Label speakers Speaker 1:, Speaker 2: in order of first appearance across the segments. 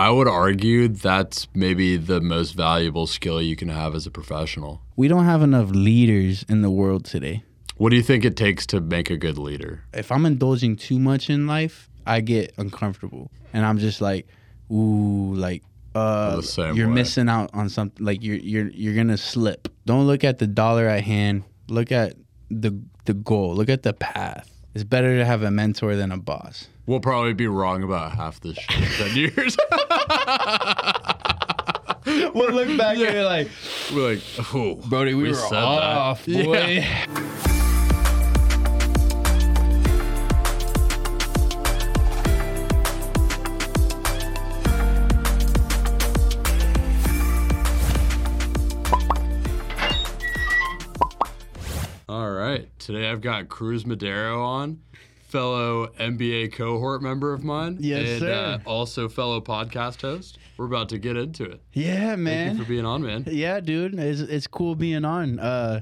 Speaker 1: I would argue that's maybe the most valuable skill you can have as a professional.
Speaker 2: We don't have enough leaders in the world today.
Speaker 1: What do you think it takes to make a good leader?
Speaker 2: If I'm indulging too much in life, I get uncomfortable, and I'm just like, ooh, like. Uh, you're
Speaker 1: way.
Speaker 2: missing out on something. Like you're you're you're gonna slip. Don't look at the dollar at hand. Look at the the goal. Look at the path. It's better to have a mentor than a boss.
Speaker 1: We'll probably be wrong about half this shit in 10 years.
Speaker 2: We'll look back and you're like,
Speaker 1: We're like, oh,
Speaker 2: Brody, we, were
Speaker 1: said that."
Speaker 2: off, boy.
Speaker 1: All right. Today I've got Cruz Madero on, fellow MBA cohort member of mine.
Speaker 2: Yes,
Speaker 1: and,
Speaker 2: sir.
Speaker 1: Uh, also fellow podcast host. We're about to get into it.
Speaker 2: Yeah, man.
Speaker 1: Thank you for being on, man.
Speaker 2: Yeah, dude, it's it's cool being on. Uh,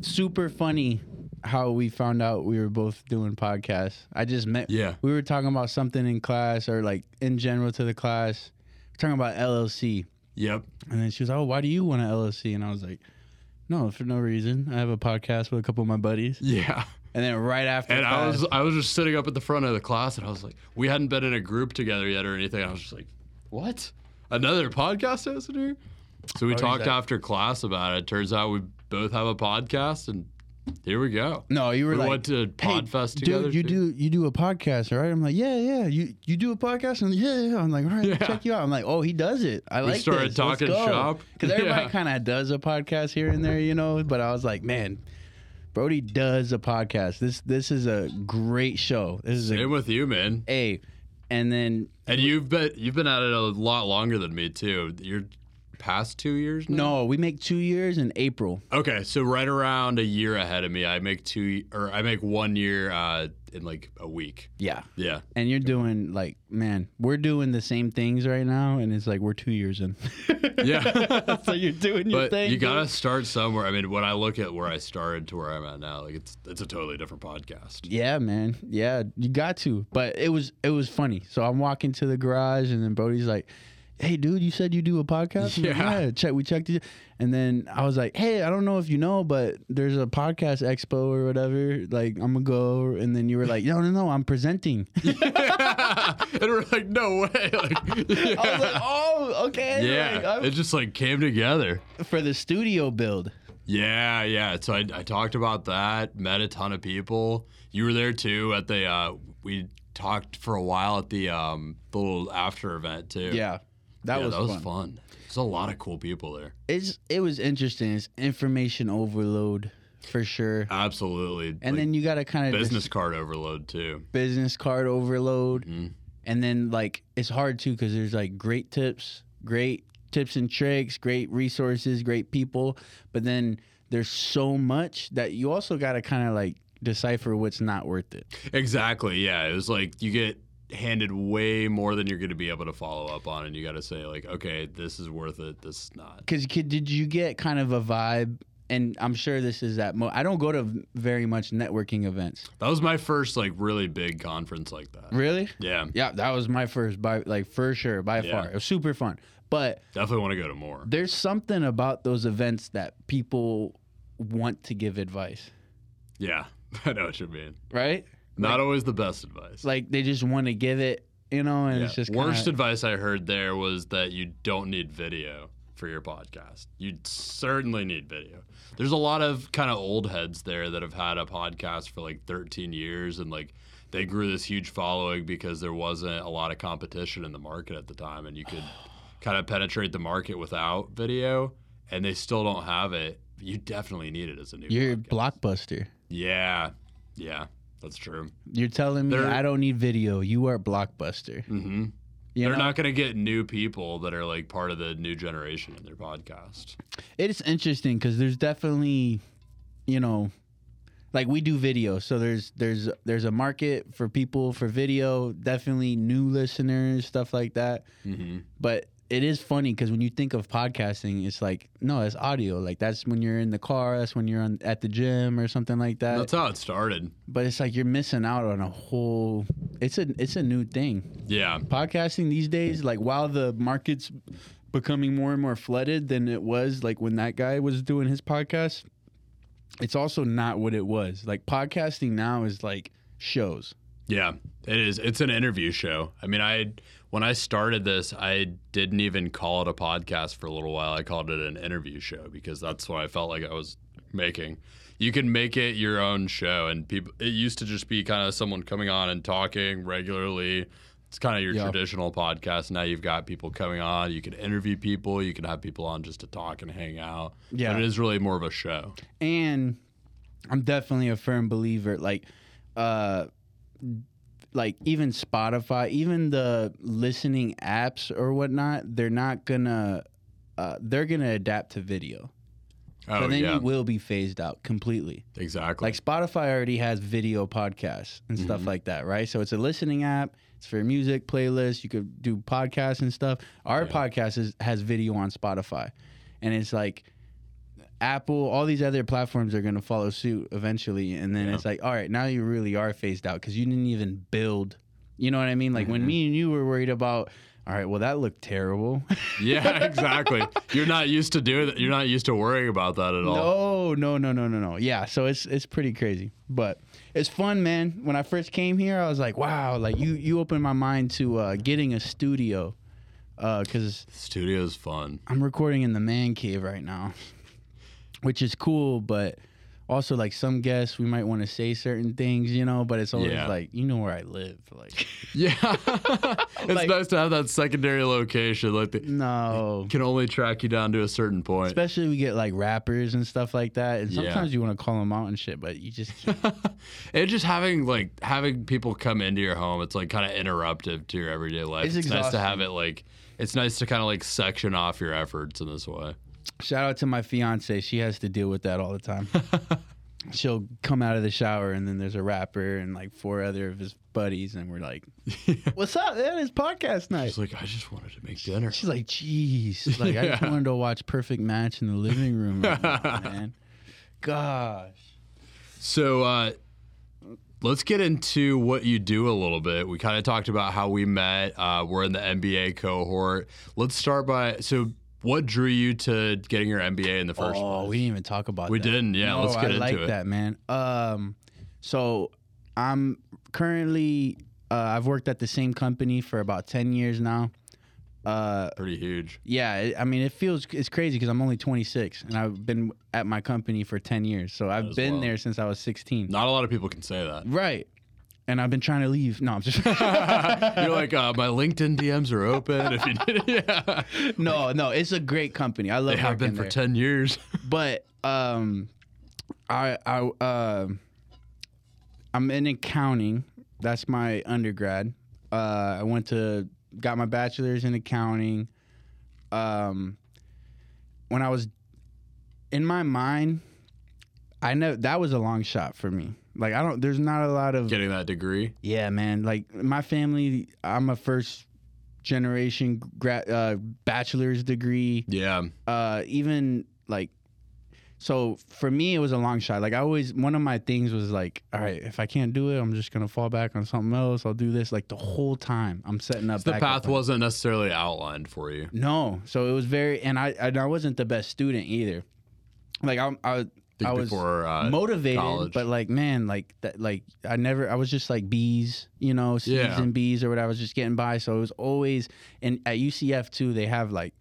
Speaker 2: super funny how we found out we were both doing podcasts. I just met.
Speaker 1: Yeah.
Speaker 2: we were talking about something in class or like in general to the class. We're talking about LLC,
Speaker 1: Yep.
Speaker 2: and then she was, like, "Oh, why do you want an LLC?" And I was like, "No, for no reason. I have a podcast with a couple of my buddies."
Speaker 1: Yeah.
Speaker 2: And then right after,
Speaker 1: And I was I was just sitting up at the front of the class and I was like, we hadn't been in a group together yet or anything. I was just like, what? Another podcast here? So we
Speaker 2: is
Speaker 1: talked
Speaker 2: that?
Speaker 1: after class about it. Turns out we both have a podcast and here we go.
Speaker 2: no, you were
Speaker 1: We
Speaker 2: like,
Speaker 1: went to
Speaker 2: Hey,
Speaker 1: Podfest together.
Speaker 2: dude, you
Speaker 1: too.
Speaker 2: do you do a podcast, right? I'm like, yeah, yeah. You you do a podcast, and yeah, yeah. I'm like, all right,
Speaker 1: Yeah.
Speaker 2: check you out. I'm like, oh, he does it. I like.
Speaker 1: started
Speaker 2: this.
Speaker 1: Talking shop.
Speaker 2: because everybody
Speaker 1: Yeah.
Speaker 2: kind of does a podcast here and there, you know. But I was like, man, Brody does a podcast. This this is a great show. This is
Speaker 1: Same
Speaker 2: a
Speaker 1: with you, man.
Speaker 2: Hey, and then
Speaker 1: And you've been you've been at it a lot longer than me too. You're past two years now.
Speaker 2: no, we make two years in April.
Speaker 1: Okay, so right around a year ahead of me, I make two or I make one year uh, in like a week.
Speaker 2: Yeah,
Speaker 1: Yeah.
Speaker 2: and you're doing like, man, we're doing the same things right now, and it's like we're two years in.
Speaker 1: Yeah.
Speaker 2: so you're doing your
Speaker 1: But
Speaker 2: thing.
Speaker 1: you gotta
Speaker 2: dude.
Speaker 1: start somewhere. I mean, when I look at where I started to where I'm at now, like it's it's a totally different podcast.
Speaker 2: Yeah, man. Yeah, you got to. But it was it was funny. So I'm walking to the garage, and then Brody's like, "Hey, dude, you said you do a podcast? I'm like,
Speaker 1: Yeah.
Speaker 2: yeah. Check. We checked it, and then I was like, "Hey, I don't know if you know, but there's a podcast expo or whatever. Like, I'm gonna go." And then you were like, "No, no, no, I'm presenting."
Speaker 1: and we're like, no way. Like, yeah.
Speaker 2: I was like, "Oh, okay."
Speaker 1: yeah.
Speaker 2: Like,
Speaker 1: it just like came together.
Speaker 2: for the studio build.
Speaker 1: Yeah, yeah. So I, I talked about that, met a ton of people. You were there too at the uh we talked for a while at the um the little after event too.
Speaker 2: Yeah, that
Speaker 1: Yeah,
Speaker 2: was
Speaker 1: that was
Speaker 2: fun.
Speaker 1: fun. There's a lot of cool people there.
Speaker 2: It's it was interesting. It's information overload for sure.
Speaker 1: Absolutely.
Speaker 2: And
Speaker 1: Like,
Speaker 2: then you got to kind of
Speaker 1: business card overload too.
Speaker 2: business card overload
Speaker 1: Mhm.
Speaker 2: and then like it's hard too because there's like great tips great tips and tricks great resources great people but then there's so much that you also got to kind of like decipher what's not worth it
Speaker 1: Exactly. Yeah. It was like you get handed way more than you're going to be able to follow up on, and you got to say like, okay, this is worth it. This is not.
Speaker 2: because did you get kind of a vibe and i'm sure this is that mo- i don't go to very much networking events
Speaker 1: That was my first like really big conference like that.
Speaker 2: really
Speaker 1: Yeah.
Speaker 2: yeah that was my first by like for sure by
Speaker 1: Yeah.
Speaker 2: far it was super fun but
Speaker 1: Definitely want to go to more.
Speaker 2: there's something about those events that people want to give advice,
Speaker 1: Yeah. I know what you mean.
Speaker 2: right?
Speaker 1: Not always the best advice.
Speaker 2: Like they just want to give it, you know, and
Speaker 1: Yeah.
Speaker 2: it's just
Speaker 1: Worst
Speaker 2: kinda,
Speaker 1: advice I heard there was that you don't need video for your podcast. You certainly need video. There's a lot of kind of old heads there that have had a podcast for like 13 years and like they grew this huge following because there wasn't a lot of competition in the market at the time and you could kind of penetrate the market without video and they still don't have it. You definitely need it as a new
Speaker 2: You're
Speaker 1: podcast.
Speaker 2: blockbuster.
Speaker 1: Yeah. Yeah. That's true.
Speaker 2: You're telling me
Speaker 1: They're-
Speaker 2: I don't need video. You are blockbuster.
Speaker 1: hmm
Speaker 2: You
Speaker 1: They're
Speaker 2: know?
Speaker 1: not going to get new people that are like part of the new generation in their podcast.
Speaker 2: It's interesting because there's definitely, you know, like we do video, so there's there's there's a market for people for video. Definitely new listeners, stuff like that.
Speaker 1: Mm-hmm.
Speaker 2: But it is funny because when you think of podcasting, it's like no, it's audio. Like that's when you're in the car, that's when you're on, at the gym or something like that.
Speaker 1: That's how it started.
Speaker 2: but it's like you're missing out on a whole. It's a it's a new thing.
Speaker 1: Yeah.
Speaker 2: Podcasting these days, like while the market's becoming more and more flooded than it was like when that guy was doing his podcast, it's also not what it was. Like podcasting now is like shows.
Speaker 1: Yeah, it is. It's an interview show. I mean, I when I started this, I didn't even call it a podcast for a little while. I called it an interview show because that's what I felt like I was making. You can make it your own show, and people. It used to just be kind of someone coming on and talking regularly. It's kind of your
Speaker 2: Yeah.
Speaker 1: traditional podcast. Now you've got people coming on. You can interview people. You can have people on just to talk and hang out.
Speaker 2: Yeah.
Speaker 1: but it is really more of a show.
Speaker 2: and I'm definitely a firm believer like uh like even Spotify, even the listening apps or whatnot, they're not gonna uh, they're gonna adapt to video.
Speaker 1: Oh
Speaker 2: so then
Speaker 1: yeah,
Speaker 2: you will be phased out completely.
Speaker 1: exactly.
Speaker 2: Like Spotify already has video podcasts and stuff
Speaker 1: Mhm.
Speaker 2: like that, right? So it's a listening app. It's for music playlists. You could do podcasts and stuff. Our
Speaker 1: Yeah.
Speaker 2: podcast is, has video on Spotify, and it's like Apple, all these other platforms are going to follow suit eventually. And then
Speaker 1: Yeah.
Speaker 2: it's like, all right, now you really are phased out because you didn't even build. You know what I mean? Like when
Speaker 1: Mhm.
Speaker 2: me and you were worried about, all right, well that looked terrible.
Speaker 1: yeah, exactly. You're not used to doing that. You're not used to worrying about that at all.
Speaker 2: No, no, no, no, no, no. Yeah, so it's it's pretty crazy, but it's fun, man. When I first came here, I was like, wow, like you you opened my mind to uh, getting a studio, because
Speaker 1: Studio's fun.
Speaker 2: I'm recording in the man cave right now, which is cool, but. Also, like some guests, we might want to say certain things, you know, but it's always
Speaker 1: Yeah.
Speaker 2: like, you know where I live. Like,
Speaker 1: Yeah, it's
Speaker 2: Like-
Speaker 1: nice to have that secondary location. Like, they
Speaker 2: no.
Speaker 1: can only track you down to a certain point.
Speaker 2: Especially we get like rappers and stuff like that. And
Speaker 1: Yeah.
Speaker 2: sometimes you want to call them out and shit, but you just
Speaker 1: and just having like having people come into your home, it's like kind of interruptive to your everyday life.
Speaker 2: It's
Speaker 1: nice to have it like. It's nice to kind of like section off your efforts in this way.
Speaker 2: Shout out to my fiance. She has to deal with that all the time. She'll come out of the shower and then there's a rapper and like four other of his buddies and we're like, "What's up? That is podcast night."
Speaker 1: She's like, I just wanted to make dinner.
Speaker 2: She's like, "Jeez, like I just wanted to watch Perfect Match in the living room, right now, man." Gosh,
Speaker 1: So uh, let's get into what you do a little bit. We kind of talked about how we met. Uh, we're in the MBA cohort. Let's start by so what drew you to getting your MBA in the first
Speaker 2: oh,
Speaker 1: place?
Speaker 2: we didn't even talk about.
Speaker 1: We
Speaker 2: that.
Speaker 1: We didn't, yeah,
Speaker 2: No,
Speaker 1: let's get
Speaker 2: I
Speaker 1: into
Speaker 2: like
Speaker 1: it.
Speaker 2: that, man. Um, so I'm currently uh, I've worked at the same company for about ten years now. Uh,
Speaker 1: Pretty huge.
Speaker 2: Yeah, I mean, it feels it's crazy because I'm only 26 and I've been at my company for 10 years. So I've been
Speaker 1: wild.
Speaker 2: there since I was 16.
Speaker 1: Not a lot of people can say that.
Speaker 2: Right. And I've been trying to leave. No, I'm just.
Speaker 1: You're like, uh, my LinkedIn DMs are open. If you did, yeah,
Speaker 2: no, no, it's a great company. I love it.
Speaker 1: they have been for
Speaker 2: there.
Speaker 1: ten years.
Speaker 2: But um, I I uh, I'm in accounting. That's my undergrad. Uh, I went to got my bachelor's in accounting. Um, when I was in my mind, I know that was a long shot for me. Like I don't. There's not a lot of
Speaker 1: Getting that degree.
Speaker 2: yeah, man. Like my family, I'm a first generation gra- uh, bachelor's degree
Speaker 1: Yeah,
Speaker 2: uh even like so for me it was a long shot like i always one of my things was like all right if i can't do it i'm just gonna fall back on something else i'll do this like the whole time i'm setting up
Speaker 1: the path
Speaker 2: up
Speaker 1: wasn't necessarily outlined for you.
Speaker 2: no so it was very and i and i wasn't the best student either like i i, I was
Speaker 1: before uh,
Speaker 2: motivated
Speaker 1: college.
Speaker 2: but like man like that like i never i was just like b's you know c's
Speaker 1: Yeah.
Speaker 2: and b's or whatever i was just getting by so it was always and at ucf too they have like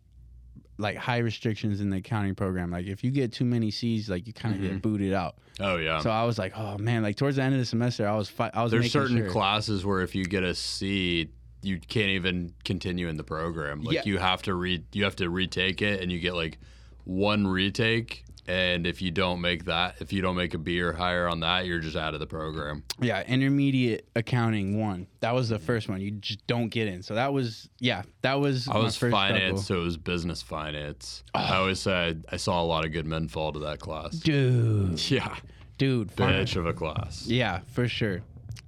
Speaker 2: like high restrictions in the accounting program like if you get too many c's like you kind of
Speaker 1: Mhm.
Speaker 2: get booted out
Speaker 1: Oh yeah.
Speaker 2: so i was like oh man like towards the end of the semester i was fi- i was
Speaker 1: There's certain
Speaker 2: sure.
Speaker 1: classes where if you get a C, you can't even continue in the program. Like
Speaker 2: Yeah.
Speaker 1: you have to re you have to retake it, and you get like one retake. And if you don't make that, if you don't make a B or higher on that, you're just out of the program.
Speaker 2: yeah intermediate accounting one that was the first one you just don't get in so that was yeah that was
Speaker 1: I was
Speaker 2: first
Speaker 1: finance,
Speaker 2: struggle.
Speaker 1: so it was business finance. I always said I saw a lot of good men fall to that class.
Speaker 2: dude
Speaker 1: Yeah,
Speaker 2: dude
Speaker 1: bitch of a class.
Speaker 2: Yeah, for sure.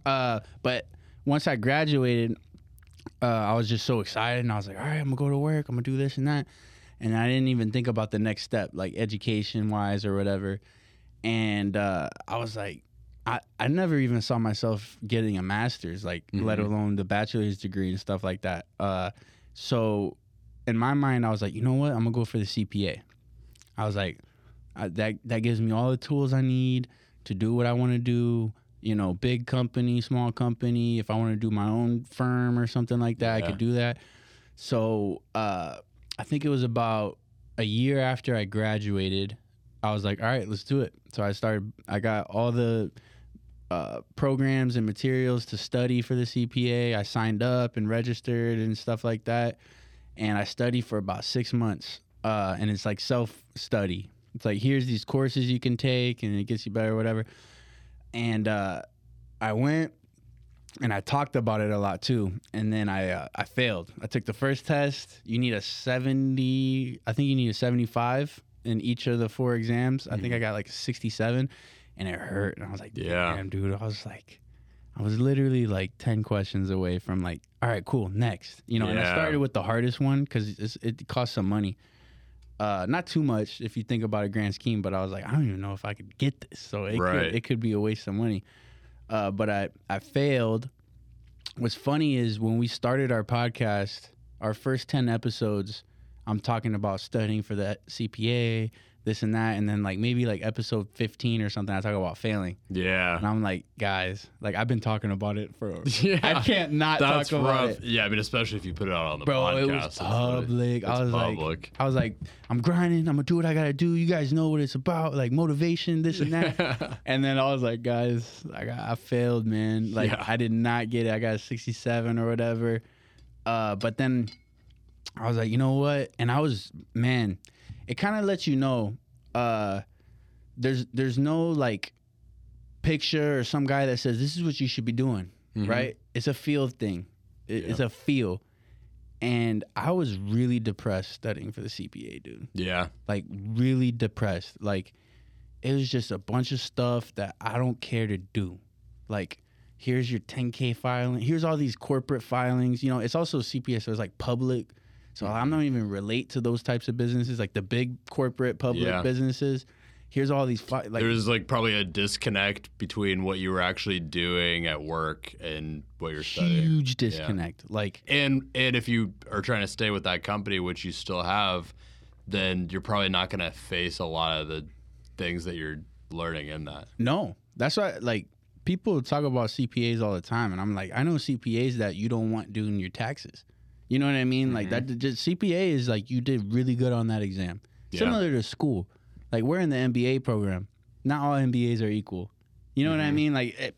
Speaker 2: Uh, but once I graduated, uh, I was just so excited, and I was like, all right, I'm gonna go to work. I'm gonna do this and that, and I didn't even think about the next step, like education wise or whatever. And uh, I was like, I, I never even saw myself getting a master's, like let
Speaker 1: Mhm.
Speaker 2: alone the bachelor's degree and stuff like that. Uh, so in my mind, I was like, you know what, I'm gonna go for the CPA. I was like, I, that that gives me all the tools I need to do what I want to do. You know, big company, small company. If I want to do my own firm or something like that, I could do that. So uh, I think it was about a year after I graduated. I was like, all right, let's do it. So I started. I got all the uh, programs and materials to study for the CPA. I signed up and registered and stuff like that. And I studied for about six months. Uh, and it's like self study. It's like here's these courses you can take, and it gets you better, whatever. And uh, I went and I talked about it a lot too. And then I uh, I failed. I took the first test. You need a seventy. I think you need a seventy five in each of the four exams. I think I got like sixty seven, and it hurt. And I was like,
Speaker 1: Yeah.
Speaker 2: damn, dude. I was like, I was literally like ten questions away from like, all right, cool, next. You know. And I started with the hardest one because it cost some money. Uh, not too much if you think about a grand scheme, but I was like, I don't even know if I could get this, so it
Speaker 1: Right.
Speaker 2: could, it could be a waste of money. Uh, but I I failed. What's funny is when we started our podcast, our first ten episodes, I'm talking about studying for the CPA, this and that, and then like maybe like episode 15 or something, I talk about failing,
Speaker 1: Yeah.
Speaker 2: and I'm like, guys, like I've been talking about it for.
Speaker 1: Yeah.
Speaker 2: I can't not
Speaker 1: That's
Speaker 2: talk about
Speaker 1: rough.
Speaker 2: it.
Speaker 1: Yeah, I mean, especially if you put it out on the
Speaker 2: Bro,
Speaker 1: podcast.
Speaker 2: it was public. I was
Speaker 1: public.
Speaker 2: like, I was like, I'm grinding. I'm gonna do what I gotta do. You guys know what it's about, like motivation, this and that. and then I was like, guys, I got, I failed, man. Like
Speaker 1: Yeah.
Speaker 2: I did not get it. I got a 67 or whatever. Uh, but then I was like, you know what? And I was, man, it kind of lets you know. Uh, there's there's no like picture or some guy that says this is what you should be doing
Speaker 1: Mhm.
Speaker 2: right? It's a feel thing. It,
Speaker 1: Yeah.
Speaker 2: It's a feel. And I was really depressed studying for the CPA, dude.
Speaker 1: Yeah.
Speaker 2: Like really depressed. Like it was just a bunch of stuff that I don't care to do. Like here's your 10k filing. Here's all these corporate filings. You know, it's also CPA, so it's like public. So I'm not even relate to those types of businesses, like the big corporate public
Speaker 1: Yeah.
Speaker 2: businesses. Here's all these fi- like
Speaker 1: there was like probably a disconnect between what you were actually doing at work and what you're studying.
Speaker 2: huge disconnect. Like
Speaker 1: And and if you are trying to stay with that company, which you still have, then you're probably not going to face a lot of the things that you're learning in that.
Speaker 2: No, that's why like people talk about CPAs all the time, and I'm like, I know CPAs that you don't want doing your taxes. You know what I mean? Like that. Just CPA is like you did really good on that exam.
Speaker 1: Yeah.
Speaker 2: Similar to school, like we're in the MBA program. Not all MBAs are equal. You know what I
Speaker 1: Mhm.
Speaker 2: mean? Like. It,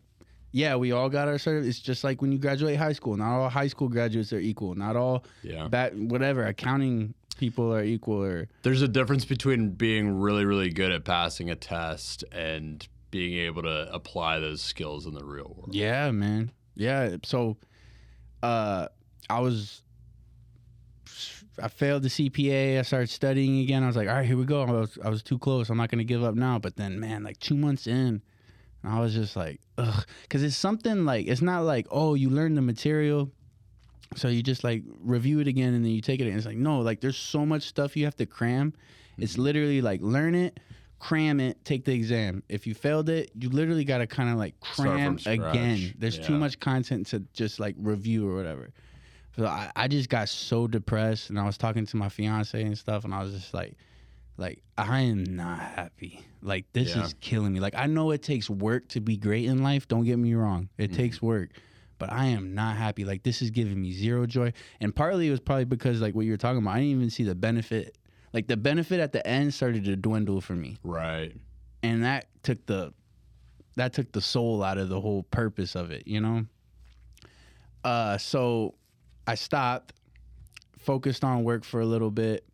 Speaker 2: yeah, we all got our cert. It's just like when you graduate high school. Not all high school graduates are equal. Not all
Speaker 1: Yeah.
Speaker 2: that whatever accounting people are equal. Or
Speaker 1: There's a difference between being really, really good at passing a test and being able to apply those skills in the real world.
Speaker 2: Yeah, man. Yeah. So, uh, I was, I failed the CPA. I started studying again. I was like, all right, here we go. I was, I was too close. I'm not gonna give up now. But then, man, like two months in, I was just like, ugh, because it's something like it's not like, oh, you learn the material. So you just like review it again and then you take it. And it's like no, like there's so much stuff you have to cram. It's literally like learn it, cram it, take the exam. If you failed it, you literally got to kind of like cram again. There's too much content to just like review or whatever. So I, I just got so depressed and I was talking to my fiance and stuff and I was just like like I am not happy. Like this
Speaker 1: Yeah.
Speaker 2: is killing me. Like I know it takes work to be great in life, don't get me wrong. It
Speaker 1: Mm-hmm.
Speaker 2: takes work. But I am not happy. Like this is giving me zero joy. And partly it was probably because like what you were talking about, I didn't even see the benefit. Like the benefit at the end started to dwindle for me.
Speaker 1: Right.
Speaker 2: And that took the that took the soul out of the whole purpose of it, you know? Uh so I stopped, focused on work for a little bit,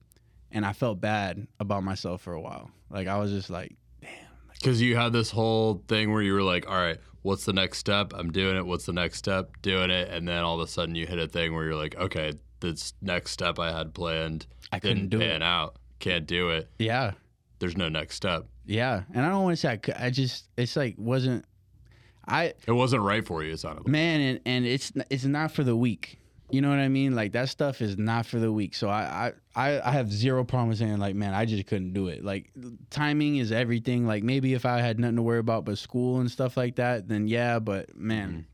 Speaker 2: and I felt bad about myself for a while. Like I was just like, damn.
Speaker 1: Because you had this whole thing where you were like, all right, what's the next step? I'm doing it. What's the next step? Doing it. And then all of a sudden you hit a thing where you're like, okay, this next step I had planned
Speaker 2: I couldn't
Speaker 1: didn't
Speaker 2: do
Speaker 1: pan
Speaker 2: it.
Speaker 1: out. Can't do it.
Speaker 2: Yeah.
Speaker 1: There's no next step.
Speaker 2: Yeah. And I don't want to say I, I just it's like wasn't I
Speaker 1: It wasn't right for you, it sounded like.
Speaker 2: man and, and it's it's not for the weak. You know what I mean? Like that stuff is not for the weak. So I I I have zero problem saying like, man, I just couldn't do it. Like timing is everything. Like maybe if I had nothing to worry about but school and stuff like that, then yeah. But man,
Speaker 1: Mhm.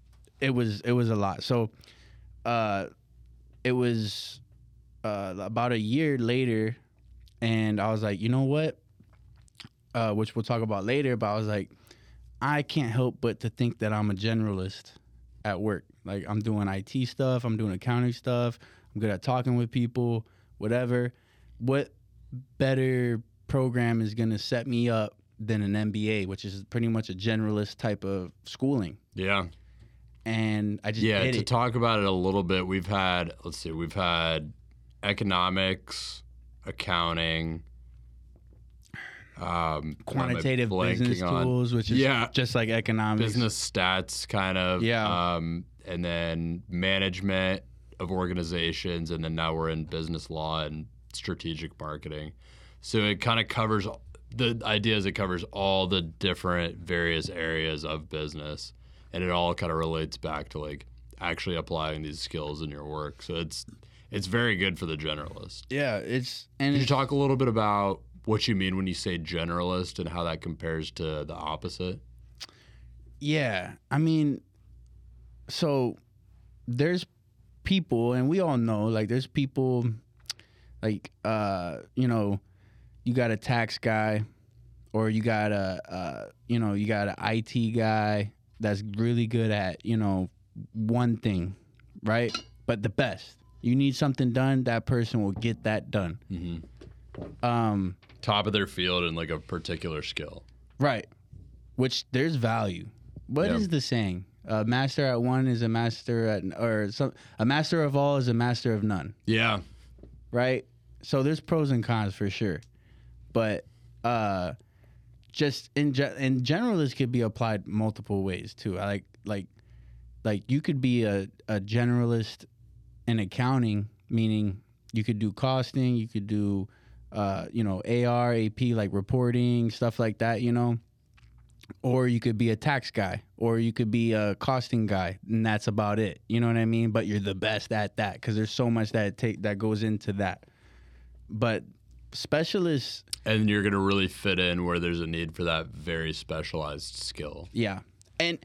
Speaker 2: it was it was a lot. So, uh, it was uh about a year later, and I was like, you know what? Uh, which we'll talk about later. But I was like, I can't help but to think that I'm a generalist at work. Like I'm doing IT stuff, I'm doing accounting stuff, I'm good at talking with people, whatever. What better program is going to set me up than an MBA, which is pretty much a generalist type of schooling?
Speaker 1: Yeah.
Speaker 2: And I just
Speaker 1: yeah to
Speaker 2: it.
Speaker 1: talk about it a little bit we've had let's see we've had economics accounting um what am I
Speaker 2: Quantitative business
Speaker 1: on?
Speaker 2: tools, which is
Speaker 1: Yeah.
Speaker 2: just like economics.
Speaker 1: business stats kind of
Speaker 2: Yeah.
Speaker 1: um and then management of organizations and then now we're in business law and strategic marketing. So it kind of covers the idea is it covers all the different various areas of business and it all kind of relates back to like actually applying these skills in your work. So it's it's very good for the generalist.
Speaker 2: Yeah, it's and
Speaker 1: can you talk a little bit about what you mean when you say generalist and how that compares to the opposite?
Speaker 2: Yeah. I mean, so there's people, and we all know, like, there's people, like, uh, you know, you got a tax guy, or you got a, uh, you know, you got an IT guy that's really good at, you know, one thing, right? But the best. You need something done, that person will get that done.
Speaker 1: mm-hmm.
Speaker 2: Um,
Speaker 1: top of their field in like a particular skill.
Speaker 2: Right. Which there's value. What is
Speaker 1: Yeah.
Speaker 2: the saying? A master at one is a master at or some a master of all is a master of none,
Speaker 1: Yeah.
Speaker 2: right? So there's pros and cons for sure. But uh just in ge- in general this could be applied multiple ways too. I like like like you could be a, a generalist in accounting, meaning you could do costing, you could do uh, you know, AR, AP, like reporting, stuff like that, you know. Or you could be a tax guy, or you could be a costing guy, and that's about it. You know what I mean? But you're the best at that because there's so much that take that goes into that. But specialists,
Speaker 1: And you're going to really fit in where there's a need for that very specialized skill.
Speaker 2: yeah, and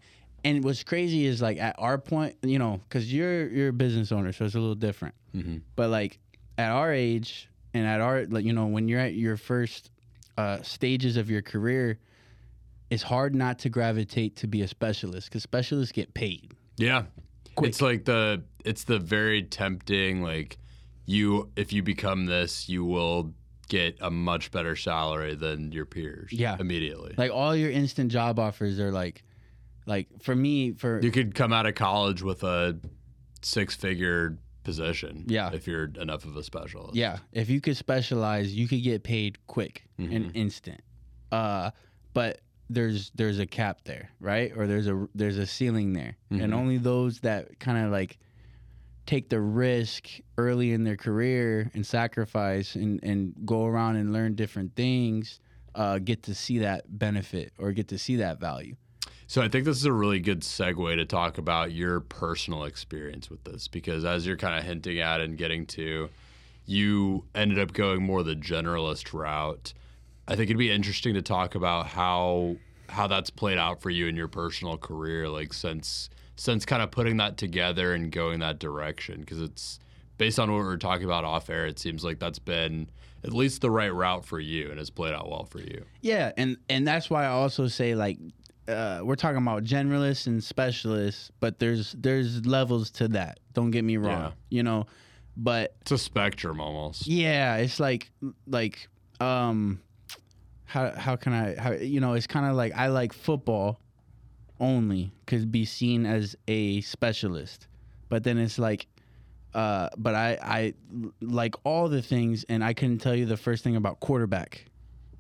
Speaker 2: and what's crazy is like at our point, you know, because you're you're a business owner, so it's a little different.
Speaker 1: Mm-hmm.
Speaker 2: But like at our age and at our like you know when you're at your first uh, stages of your career, it's hard not to gravitate to be a specialist because specialists get paid.
Speaker 1: Yeah.
Speaker 2: Quick.
Speaker 1: It's like the it's the very tempting like you if you become this, you will get a much better salary than your peers.
Speaker 2: Yeah.
Speaker 1: Immediately.
Speaker 2: Like all your instant job offers are like, like for me for
Speaker 1: you could come out of college with a six figure position.
Speaker 2: Yeah.
Speaker 1: If you're enough of a specialist.
Speaker 2: yeah, if you could specialize, you could get paid quick and
Speaker 1: Mhm.
Speaker 2: instant. Uh, but there's there's a cap there, right? Or there's a there's a ceiling there, and
Speaker 1: Mhm.
Speaker 2: only those that kind of like take the risk early in their career and sacrifice and and go around and learn different things uh, get to see that benefit or get to see that value.
Speaker 1: So I think this is a really good segue to talk about your personal experience with this because as you're kind of hinting at and getting to, you ended up going more the generalist route. I think it'd be interesting to talk about how how that's played out for you in your personal career, like since since kind of putting that together and going that direction, because it's based on what we were talking about off air. It seems like that's been at least the right route for you and has played out well for you.
Speaker 2: Yeah, and and that's why I also say like uh, we're talking about generalists and specialists, but there's there's levels to that. Don't get me wrong,
Speaker 1: Yeah.
Speaker 2: you know, but
Speaker 1: It's a spectrum almost.
Speaker 2: yeah, it's like like um how how can I how you know it's kind of like I like football only could be seen as a specialist, but then it's like. Uh, but I, I like all the things, and I couldn't tell you the first thing about quarterback.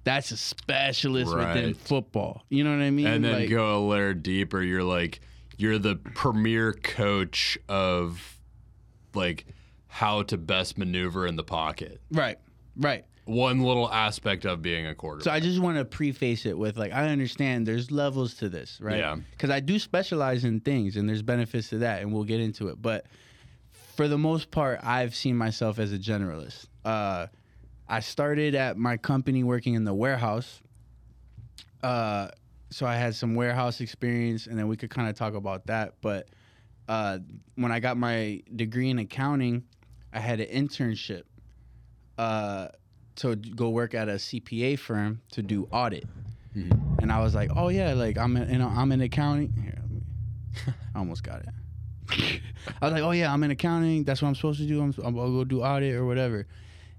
Speaker 2: That's a specialist within football. You know what I mean?
Speaker 1: and then
Speaker 2: Like-
Speaker 1: go a layer deeper you're like you're the premier coach of like how to best maneuver in the pocket
Speaker 2: right, right.
Speaker 1: One little aspect of being a quarterback
Speaker 2: So I just want to preface it with like I understand there's levels to this, right?
Speaker 1: Yeah.
Speaker 2: Because I do specialize in things, and there's benefits to that, and we'll get into it. But for the most part, I've seen myself as a generalist. Uh, I started at my company working in the warehouse. Uh, so I had some warehouse experience, and then we could kind of talk about that. But uh, when I got my degree in accounting, I had an internship uh, to go work at a CPA firm to do audit. Mm-hmm. And I was like, oh yeah, like I'm in, you know, I'm in accounting. Here, let me- I almost got it. I was like, oh yeah, I'm in accounting. That's what I'm supposed to do. I'm, I'm I'll go do audit or whatever.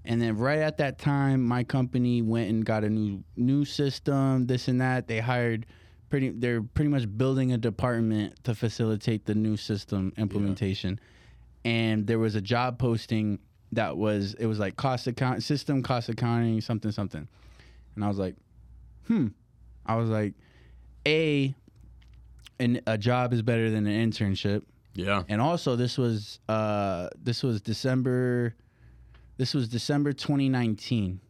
Speaker 2: And then right at that time, my company went and got a new new system, this and that. They hired pretty. They're pretty much building a department to facilitate the new system implementation. And there was a job posting that was it was like cost account system cost accounting something something. And I was like, hmm. I was like, a, and a job is better than an internship
Speaker 1: Yeah.
Speaker 2: and also this was uh this was December this was December 2019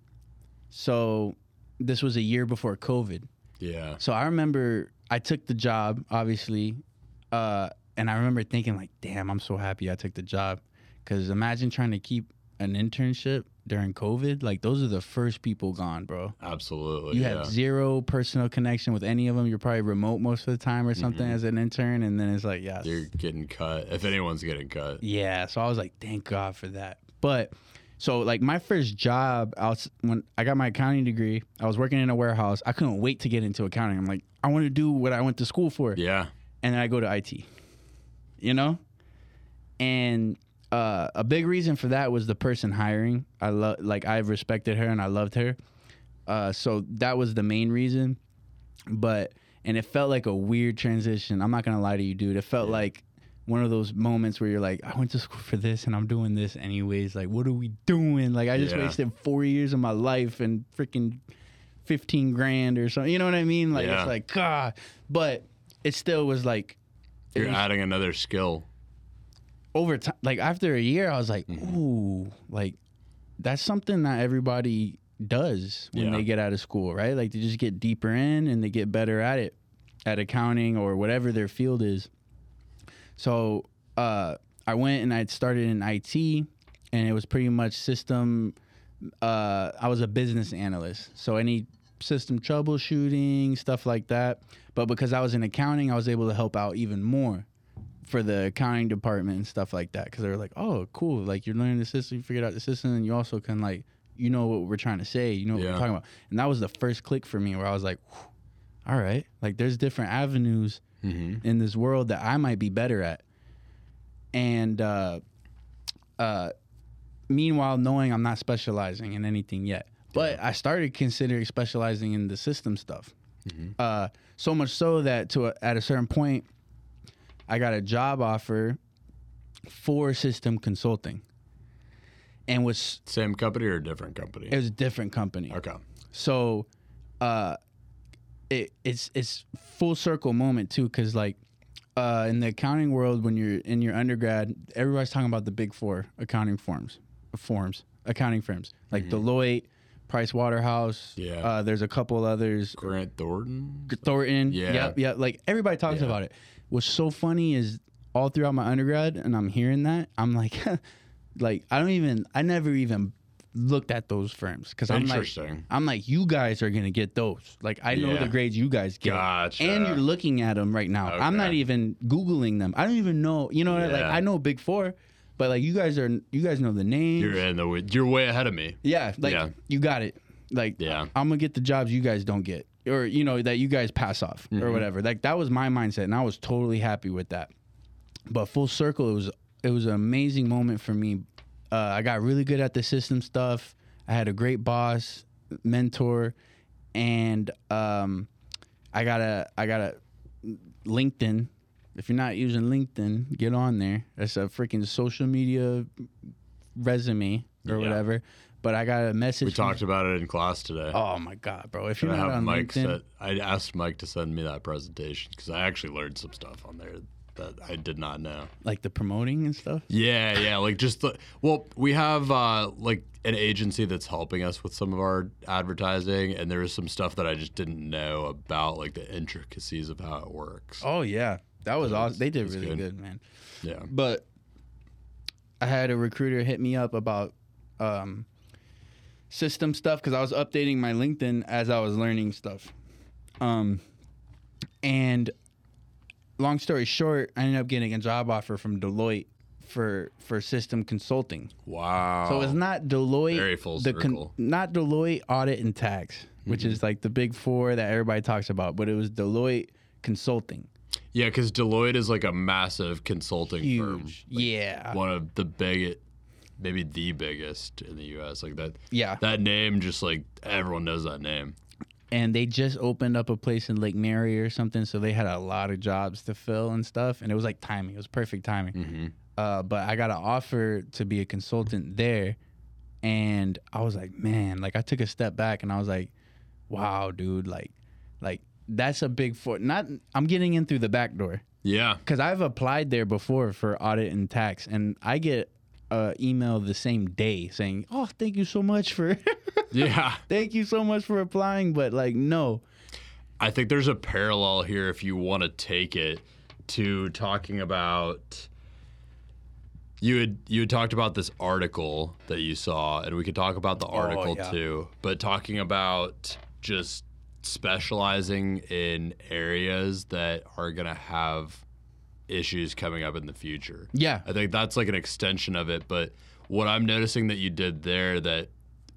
Speaker 2: so this was a year before COVID
Speaker 1: Yeah.
Speaker 2: so I remember I took the job obviously uh and I remember thinking like damn I'm so happy I took the job cuz imagine trying to keep an internship during COVID like those are the first people gone bro
Speaker 1: Absolutely.
Speaker 2: you
Speaker 1: yeah.
Speaker 2: had zero personal connection with any of them you're probably remote most of the time or something mm-hmm. as an intern and then it's like yeah
Speaker 1: You're getting cut. If anyone's getting cut.
Speaker 2: yeah, so I was like, thank God for that. But so like my first job, when I got my accounting degree, I was working in a warehouse. I couldn't wait to get into accounting. I'm like, I want to do what I went to school for,
Speaker 1: Yeah.
Speaker 2: and then I go to IT. You know, and uh, a big reason for that was the person hiring. I love like I've respected her and I loved her, uh, so that was the main reason. But and it felt like a weird transition. I'm not gonna lie to you, dude. It felt like one of those moments where you're like, I went to school for this and I'm doing this anyways. Like, what are we doing? Like, I just
Speaker 1: Yeah.
Speaker 2: wasted four years of my life and freaking 15 grand or something. You know what I mean? Like,
Speaker 1: Yeah.
Speaker 2: it's like, God. But it still was like,
Speaker 1: You're
Speaker 2: was
Speaker 1: adding another skill.
Speaker 2: Over time. Like, after a year, I was like,
Speaker 1: Mm-hmm.
Speaker 2: ooh, like, that's something that everybody does when
Speaker 1: Yeah.
Speaker 2: they get out of school, right? Like, they just get deeper in and they get better at it, at accounting or whatever their field is. So uh, I went and I started in IT, and it was pretty much system. Uh, I was a business analyst, so any system troubleshooting stuff like that. But because I was in accounting, I was able to help out even more for the accounting department and stuff like that. Because they were like, "Oh, cool! Like you're learning the system, you figured out the system, and you also can like, you know what we're trying to say, you know what
Speaker 1: Yeah.
Speaker 2: we're talking about." And that was the first click for me, where I was like, "All right, like there's different avenues."
Speaker 1: Mm-hmm.
Speaker 2: in this world that I might be better at. And uh, uh, meanwhile, knowing I'm not specializing in anything yet, but I started considering specializing in the system stuff. Uh, so much so that to a, at a certain point, I got a job offer for system consulting, and was
Speaker 1: Same company or a different company?
Speaker 2: it was a different company.
Speaker 1: okay.
Speaker 2: So, uh, it it's it's full circle moment too, because like, uh, in the accounting world, when you're in your undergrad, everybody's talking about the big four accounting firms, forms, accounting firms like Deloitte, Price Waterhouse.
Speaker 1: Yeah.
Speaker 2: Uh, there's a couple others.
Speaker 1: Grant Thornton?
Speaker 2: Thornton.
Speaker 1: Yeah.
Speaker 2: Yep. Yep. Like everybody talks
Speaker 1: Yeah.
Speaker 2: about it. What's so funny is all throughout my undergrad, and I'm hearing that, I'm like, like I don't even, I never even looked at those firms because I'm like, I'm like, you guys are gonna get those. Like I know
Speaker 1: Yeah.
Speaker 2: the grades you guys get,
Speaker 1: Gotcha.
Speaker 2: and you're looking at them right now. I'm not even googling them. I don't even know. You know, like I know Big Four, but like you guys are, you guys know the names.
Speaker 1: You're in the you're way ahead of me.
Speaker 2: Yeah, like
Speaker 1: Yeah.
Speaker 2: you got it. Like
Speaker 1: Yeah.
Speaker 2: I'm gonna get the jobs you guys don't get, or you know that you guys pass off, or
Speaker 1: Mhm.
Speaker 2: whatever. Like that was my mindset, and I was totally happy with that. But full circle, it was it was an amazing moment for me. Uh, I got really good at the system stuff. I had a great boss, mentor, and um, I got a I got a LinkedIn. If you're not using LinkedIn, get on there. That's a freaking social media resume or
Speaker 1: Yeah.
Speaker 2: whatever. But I got a message.
Speaker 1: We
Speaker 2: from-
Speaker 1: talked about it in class today.
Speaker 2: Oh my god, bro! If you're
Speaker 1: And I
Speaker 2: not
Speaker 1: have
Speaker 2: on
Speaker 1: Mike
Speaker 2: LinkedIn,
Speaker 1: set, I asked Mike to send me that presentation because I actually learned some stuff on there that I did not know.
Speaker 2: like the promoting and stuff.
Speaker 1: Yeah, yeah, like just the well, we have uh, like an agency that's helping us with some of our advertising, and there is some stuff that I just didn't know about, like the intricacies of how it works.
Speaker 2: Oh yeah, that was awesome. They did really
Speaker 1: good.
Speaker 2: good, man.
Speaker 1: Yeah,
Speaker 2: But I had a recruiter hit me up about um, system stuff because I was updating my LinkedIn as I was learning stuff. Um, and long story short, I ended up getting a job offer from Deloitte for for system consulting.
Speaker 1: Wow.
Speaker 2: So it's not Deloitte,
Speaker 1: Very full
Speaker 2: the
Speaker 1: circle.
Speaker 2: not Deloitte audit and tax, which
Speaker 1: Mm-hmm.
Speaker 2: is like the big four that everybody talks about, but it was Deloitte consulting.
Speaker 1: yeah, because Deloitte is like a massive consulting firm.
Speaker 2: Huge, yeah,
Speaker 1: One of the big, maybe the biggest in the U.S. Like that.
Speaker 2: yeah.
Speaker 1: That name, just like everyone knows that name.
Speaker 2: and they just opened up a place in Lake Mary or something, so they had a lot of jobs to fill and stuff, and it was like timing. It was perfect timing.
Speaker 1: Mm-hmm.
Speaker 2: Uh, but I got an offer to be a consultant there, and I was like, man, like I took a step back and I was like, wow, dude, like, like that's a big for not. I'm getting in through the back door
Speaker 1: Yeah.
Speaker 2: because I've applied there before for audit and tax, and I get a email the same day saying, oh, thank you so much for,
Speaker 1: Yeah.
Speaker 2: thank you so much for applying, but like no.
Speaker 1: I think there's a parallel here if you want to take it to talking about you had you had talked about this article that you saw and we could talk about the oh, article
Speaker 2: yeah.
Speaker 1: too but talking about just specializing in areas that are going to have issues coming up in the future
Speaker 2: Yeah.
Speaker 1: I think that's like an extension of it. But what I'm noticing that you did there that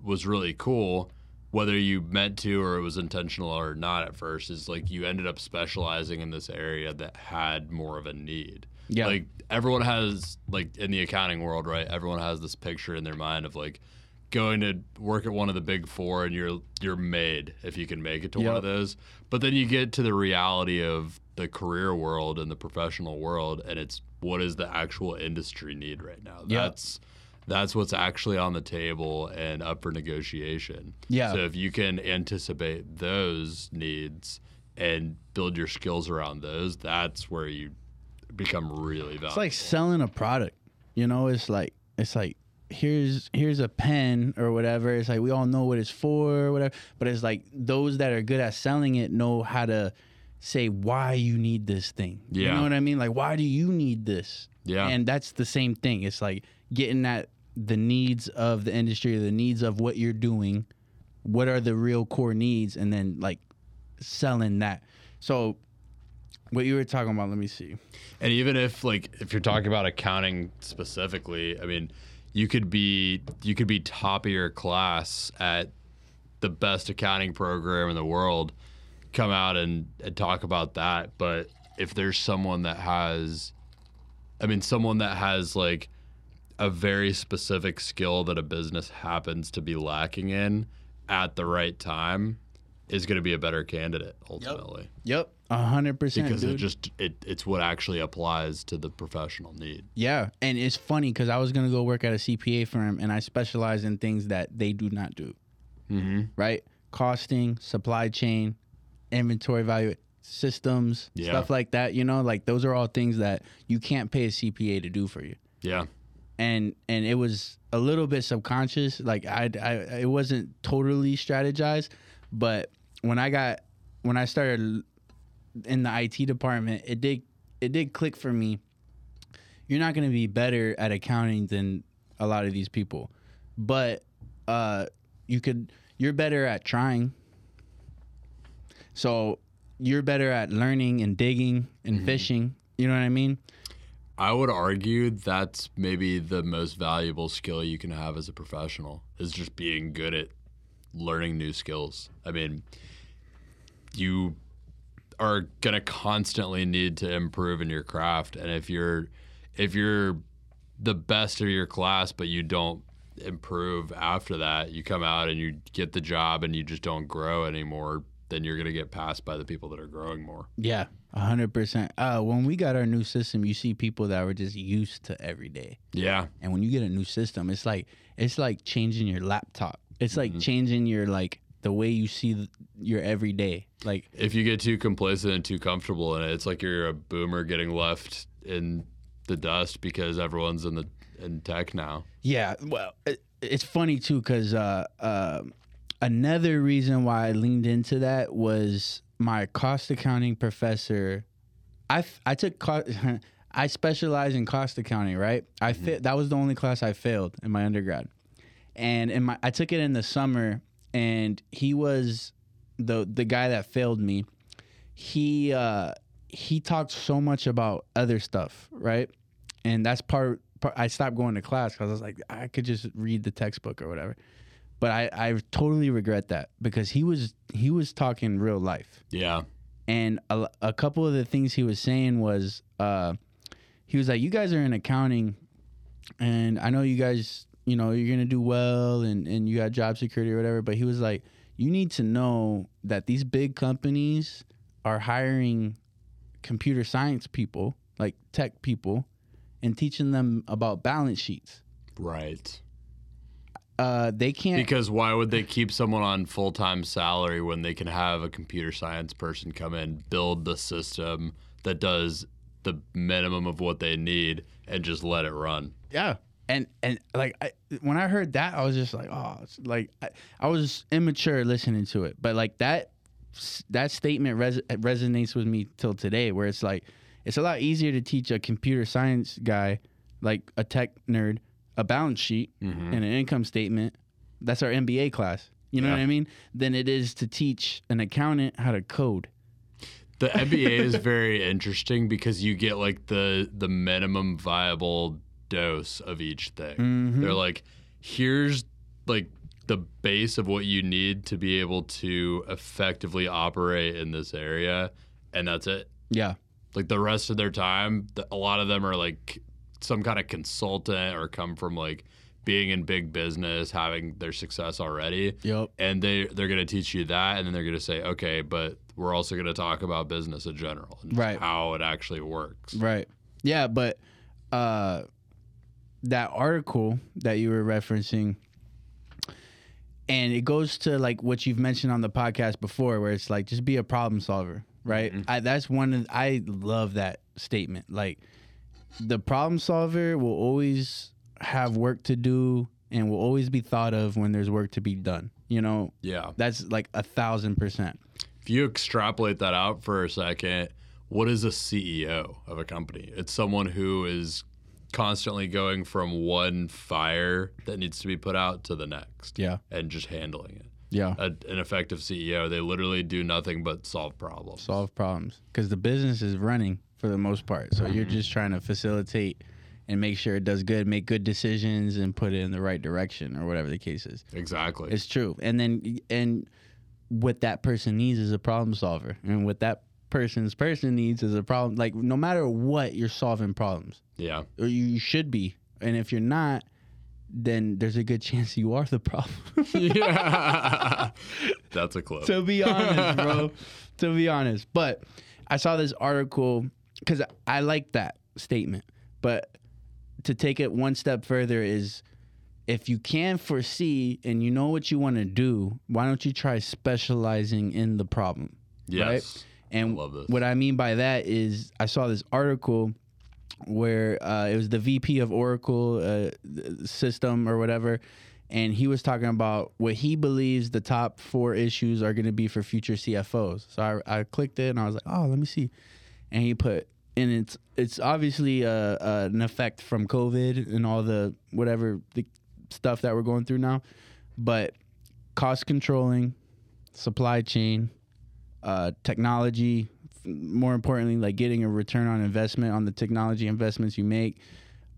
Speaker 1: was really cool, whether you meant to or it was intentional or not at first, is like you ended up specializing in this area that had more of a need.
Speaker 2: Yeah.
Speaker 1: Like everyone has like in the accounting world, right? Everyone has this picture in their mind of like going to work at one of the big four and you're you're made if you can make it to one of those. But then you get to the reality of the career world and the professional world and it's what is the actual industry need right now?
Speaker 2: Yep.
Speaker 1: That's that's what's actually on the table and up for negotiation.
Speaker 2: Yeah.
Speaker 1: So if you can anticipate those needs and build your skills around those, that's where you become really valuable.
Speaker 2: It's like selling a product. You know, it's like it's like here's here's a pen or whatever. It's like we all know what it's for or whatever. But it's like those that are good at selling it know how to say why you need this thing.
Speaker 1: Yeah.
Speaker 2: You know what I mean? Like why do you need this?
Speaker 1: Yeah.
Speaker 2: And that's the same thing. It's like getting at the needs of the industry, the needs of what you're doing, what are the real core needs, and then like selling that. So what you were talking about, let me see.
Speaker 1: And even if like if you're talking about accounting specifically, I mean, you could be you could be top of your class at the best accounting program in the world, come out and, and talk about that. But if there's someone that has I mean, someone that has like a very specific skill that a business happens to be lacking in at the right time is going to be a better candidate ultimately
Speaker 2: Yep, a hundred percent.
Speaker 1: because it just it, it's what actually applies to the professional need.
Speaker 2: Yeah, and it's funny because I was gonna go work at a CPA firm, and I specialize in things that they do not do.
Speaker 1: Mm-hmm.
Speaker 2: Right, costing, supply chain, inventory value systems,
Speaker 1: Yeah.
Speaker 2: stuff like that. You know, like those are all things that you can't pay a CPA to do for you.
Speaker 1: Yeah.
Speaker 2: And and it was a little bit subconscious. Like I, I it wasn't totally strategized, but when I got when I started in the IT department, it did it did click for me. You're not going to be better at accounting than a lot of these people, but uh, you could. You're better at trying. So you're better at learning and digging and mm-hmm. fishing. You know what I mean?
Speaker 1: I would argue that's maybe the most valuable skill you can have as a professional is just being good at learning new skills. I mean, you are going to constantly need to improve in your craft and if you're if you're the best of your class but you don't improve after that, you come out and you get the job and you just don't grow anymore, then you're going to get passed by the people that are growing more.
Speaker 2: Yeah, a hundred percent. Uh, when we got our new system, you see people that were just used to every day,
Speaker 1: Yeah.
Speaker 2: and when you get a new system, it's like it's like changing your laptop. It's like
Speaker 1: Mm-hmm.
Speaker 2: changing your like the way you see th- your everyday. Like
Speaker 1: if you get too complacent and too comfortable in it, it's like you're a boomer getting left in the dust because everyone's in the in tech now.
Speaker 2: Yeah, well, it, it's funny too because uh, uh, another reason why I leaned into that was my cost accounting professor. I f- I took I specialize in cost accounting, right? I
Speaker 1: Mm-hmm.
Speaker 2: fit. That was the only class I failed in my undergrad, and in my I took it in the summer, and he was the the guy that failed me. He uh, he talked so much about other stuff, right? And that's part. part I stopped going to class because I was like, I could just read the textbook or whatever. But I, I totally regret that because he was he was talking real life
Speaker 1: Yeah.
Speaker 2: and a, a couple of the things he was saying was uh, he was like you guys are in accounting and i know you guys you know you're gonna do well and, and you got job security or whatever but he was like you need to know that these big companies are hiring computer science people like tech people and teaching them about balance sheets
Speaker 1: Right.
Speaker 2: Uh, they can't
Speaker 1: Because why would they keep someone on full time salary when they can have a computer science person come in, build the system that does the minimum of what they need, and just let it run?
Speaker 2: Yeah. And and like I, when I heard that, I was just like, oh, it's like I, I was immature listening to it, but like that that statement res- resonates with me till today, where it's like it's a lot easier to teach a computer science guy, like a tech nerd, a balance sheet
Speaker 1: Mm-hmm.
Speaker 2: and an income statement. That's our MBA class. You know
Speaker 1: Yeah.
Speaker 2: what I mean? Than it is to teach an accountant how to code.
Speaker 1: The MBA is very interesting because you get like the the minimum viable dose of each thing.
Speaker 2: Mhm.
Speaker 1: They're like, here's like the base of what you need to be able to effectively operate in this area, and that's it.
Speaker 2: Yeah.
Speaker 1: Like the rest of their time, a lot of them are like some kind of consultant or come from like being in big business, having their success already
Speaker 2: Yep.
Speaker 1: and they they're going to teach you that and then they're going to say okay but we're also going to talk about business in general and
Speaker 2: Right.
Speaker 1: how it actually works
Speaker 2: Right. Yeah, but uh that article that you were referencing and it goes to like what you've mentioned on the podcast before where it's like just be a problem solver, right? I, that's one of I love that statement. Like the problem solver will always have work to do and will always be thought of when there's work to be done. You know,
Speaker 1: yeah
Speaker 2: that's like a thousand percent.
Speaker 1: if you extrapolate that out for a second what is a ceo of a company it's someone who is constantly going from one fire that needs to be put out to the next
Speaker 2: Yeah.
Speaker 1: and just handling it
Speaker 2: Yeah.
Speaker 1: a, an effective ceo they literally do nothing but solve problems
Speaker 2: solve problems because the business is running for the most part. So you're mm-hmm. just trying to facilitate and make sure it does good, make good decisions, and put it in the right direction or whatever the case is.
Speaker 1: exactly
Speaker 2: It's true. And then and what that person needs is a problem solver, and what that person's person needs is a problem. Like no matter what, you're solving problems,
Speaker 1: yeah
Speaker 2: or you should be. And if you're not, then there's a good chance you are the problem.
Speaker 1: yeah that's a clip
Speaker 2: to be honest, bro. to be honest. But I saw this article because I like that statement. But to take it one step further is if you can foresee and you know what you want to do, why don't you try specializing in the problem?
Speaker 1: yes
Speaker 2: And
Speaker 1: I love this.
Speaker 2: what I mean by that is I saw this article where uh, it was the VP of Oracle uh, system or whatever, and he was talking about what he believes the top four issues are going to be for future CFOs. So I, I clicked it and I was like, oh, let me see, and he put. And it's it's obviously uh, uh, an effect from COVID and all the whatever the stuff that we're going through now, but cost controlling, supply chain, uh, technology, more importantly, like getting a return on investment on the technology investments you make,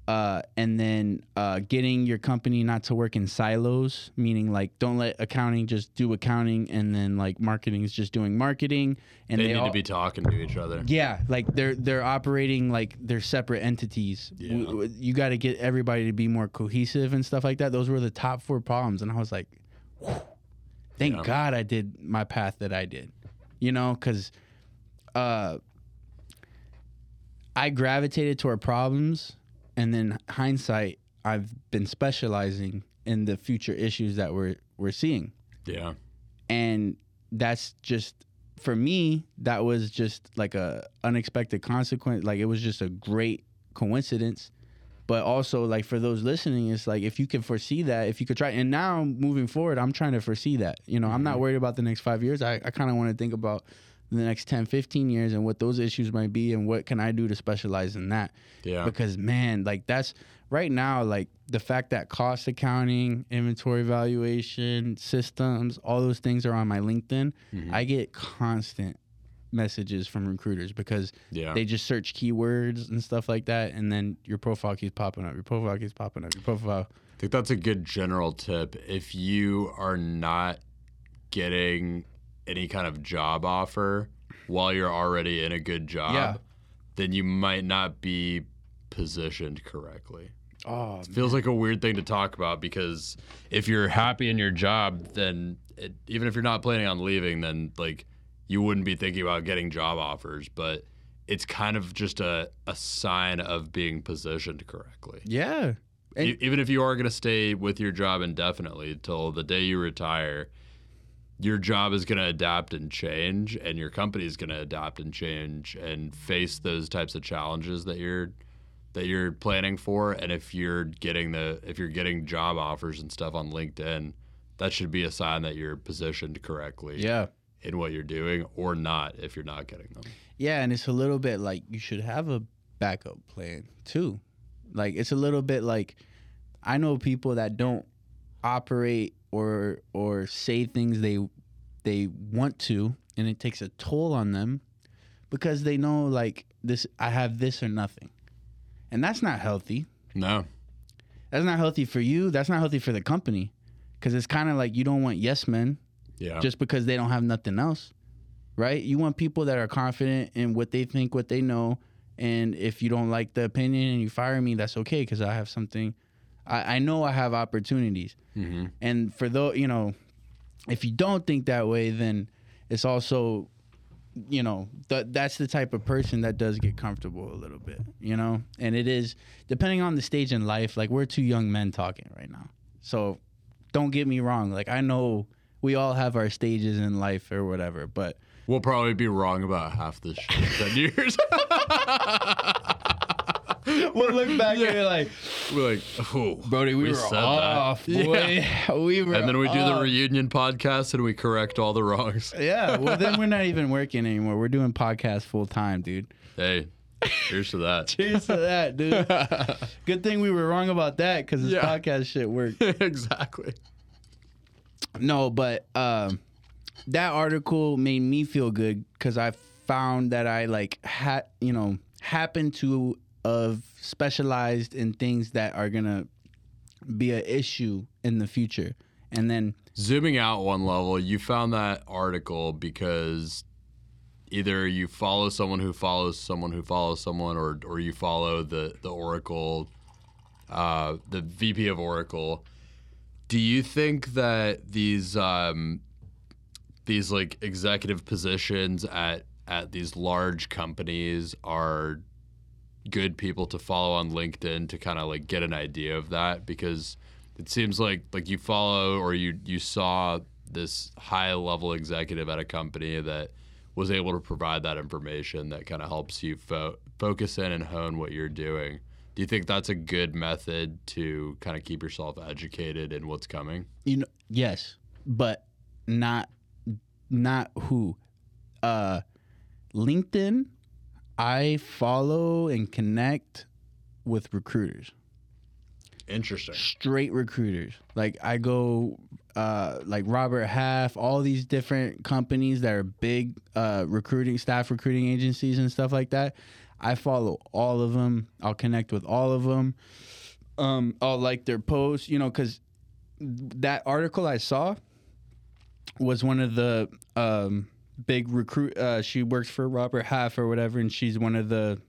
Speaker 2: uh, and then uh, getting your company not to work in silos, meaning like don't let accounting just do accounting and then like marketing is just doing marketing, and
Speaker 1: they,
Speaker 2: they,
Speaker 1: need
Speaker 2: all,
Speaker 1: to be talking to each other.
Speaker 2: yeah, like they're they're operating like they're separate entities.
Speaker 1: Yeah.
Speaker 2: W- You got to get everybody to be more cohesive and stuff like that. Those were the top four problems, and I was like, "Whew, thank
Speaker 1: Yeah.
Speaker 2: God I did my path that I did, you know, because uh, I gravitated toward problems, and then hindsight, I've been specializing in the future issues that we're we're seeing.
Speaker 1: Yeah.
Speaker 2: and that's just for me that was just like a unexpected consequence like it was just a great coincidence. But also like for those listening it's like if you can foresee that if you could try and now moving forward i'm trying to foresee that. You know i'm not mm-hmm. worried about the next five years. I, I kind of want to think about in the next 10, 15 years and what those issues might be and what can I do to specialize in that.
Speaker 1: Yeah.
Speaker 2: Because man, like that's right now, like the fact that cost accounting, inventory valuation, systems, all those things are on my LinkedIn.
Speaker 1: Mhm.
Speaker 2: I get constant messages from recruiters because
Speaker 1: yeah.
Speaker 2: they just search keywords and stuff like that and then your profile keeps popping up. Your profile keeps popping up. Your profile
Speaker 1: I think that's a good general tip. If you are not getting any kind of job offer while you're already in a good job,
Speaker 2: Yeah.
Speaker 1: then you might not be positioned correctly.
Speaker 2: Oh,
Speaker 1: Feels like a weird thing to talk about because if you're happy in your job, then it, even if you're not planning on leaving, then like you wouldn't be thinking about getting job offers. But it's kind of just a, a sign of being positioned correctly.
Speaker 2: yeah. And-
Speaker 1: even if you are going to stay with your job indefinitely till the day you retire, your job is going to adapt and change, and your company is going to adapt and change and face those types of challenges that you're that you're planning for. And if you're getting the if you're getting job offers and stuff on LinkedIn, that should be a sign that you're positioned correctly
Speaker 2: Yeah.
Speaker 1: in what you're doing, or not if you're not getting them.
Speaker 2: Yeah, and it's a little bit like you should have a backup plan too. Like it's a little bit like I know people that don't operate or or say things they they want to and it takes a toll on them because they know like this I have this or nothing. And that's not healthy.
Speaker 1: No,
Speaker 2: That's not healthy for you. That's not healthy for the company. Cuz it's kind of like you don't want yes men
Speaker 1: yeah,
Speaker 2: just because they don't have nothing else, right? You want people that are confident in what they think, what they know, and if you don't like the opinion and you fire me, that's okay because I have something. I, I know I have opportunities,
Speaker 1: hmm
Speaker 2: and for those, you know, if you don't think that way, then it's also, you know, th- that's the type of person that does get comfortable a little bit, you know, and it is depending on the stage in life. Like we're two young men talking right now, so don't get me wrong. Like I know we all have our stages in life or whatever, but
Speaker 1: We'll probably be wrong about half this shit in 10 years.
Speaker 2: we'll look back
Speaker 1: Yeah.
Speaker 2: and be like,
Speaker 1: We're like, oh,
Speaker 2: Brody, we,
Speaker 1: We
Speaker 2: were
Speaker 1: said that.
Speaker 2: off, boy. We were,
Speaker 1: And then we do the reunion podcast and we correct all the wrongs.
Speaker 2: yeah. Well, then we're not even working anymore. We're doing podcasts full time, dude.
Speaker 1: Hey, Cheers to that.
Speaker 2: Cheers to that, dude. Good thing we were wrong about that because this
Speaker 1: Yeah.
Speaker 2: podcast shit worked.
Speaker 1: exactly.
Speaker 2: No, but um, that article made me feel good because I found that I like had you know happened to have specialized in things that are gonna be an issue in the future, and then
Speaker 1: Zooming out one level, you found that article because either you follow someone who follows someone who follows someone, or or you follow the the Oracle, uh, the VP of Oracle. Do you think that these um, these like executive positions at at these large companies are good people to follow on LinkedIn to kind of like get an idea of that because it seems like like you follow or you you saw this high level executive at a company that was able to provide that information that kind of helps you fo- focus in and hone what you're doing. Do you think that's a good method to kind of keep yourself educated in what's coming?
Speaker 2: you know yes, but not not who. Uh, LinkedIn, I follow and connect with recruiters.
Speaker 1: Interesting.
Speaker 2: straight recruiters. Like I go uh like Robert Half, all these different companies that are big uh recruiting staff recruiting agencies and stuff like that. I follow all of them. I'll connect with all of them. Um I'll like their posts, you know, cuz that article I saw was one of the um big recruit uh she works for Robert Half or whatever and she's one of the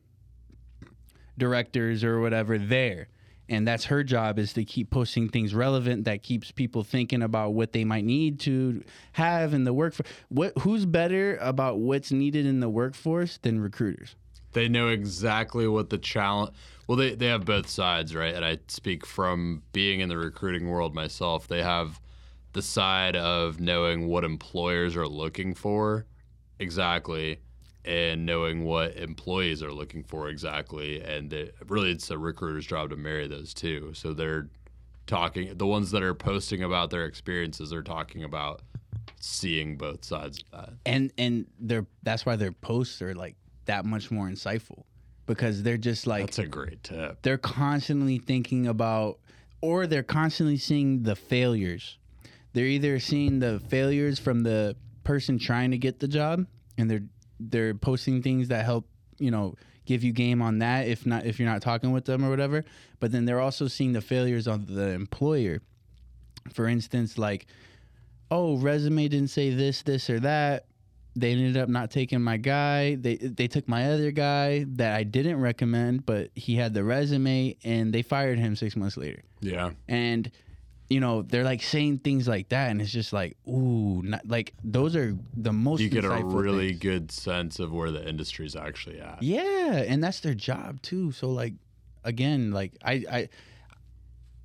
Speaker 2: directors or whatever there and that's her job is to keep posting things relevant that keeps people thinking about what they might need to have in the workforce what who's better about what's needed in the workforce than recruiters
Speaker 1: They know exactly what the challenge. Well, they they have both sides, right? And I speak from being in the recruiting world myself. They have the side of knowing what employers are looking for exactly, and knowing what employees are looking for exactly. And it, really, it's a recruiter's job to marry those two. So they're talking. The ones that are posting about their experiences are talking about seeing both sides of that.
Speaker 2: and and they're that's why their posts are like that much more insightful because they're just like
Speaker 1: That's a great tip.
Speaker 2: they're constantly thinking about or they're constantly seeing the failures they're either seeing the failures from the person trying to get the job and they're they're posting things that help you know give you game on that if not if you're not talking with them or whatever. But then they're also seeing the failures of the employer. For instance like oh resume didn't say this this or that. They ended up not taking my guy. They they took my other guy that I didn't recommend but he had the resume and they fired him 6 months later.
Speaker 1: Yeah.
Speaker 2: and you know they're like saying things like that and it's just like ooh not, like those are the most
Speaker 1: You get a really
Speaker 2: things.
Speaker 1: good sense of where the industry's actually at.
Speaker 2: yeah and that's their job too so like again like i i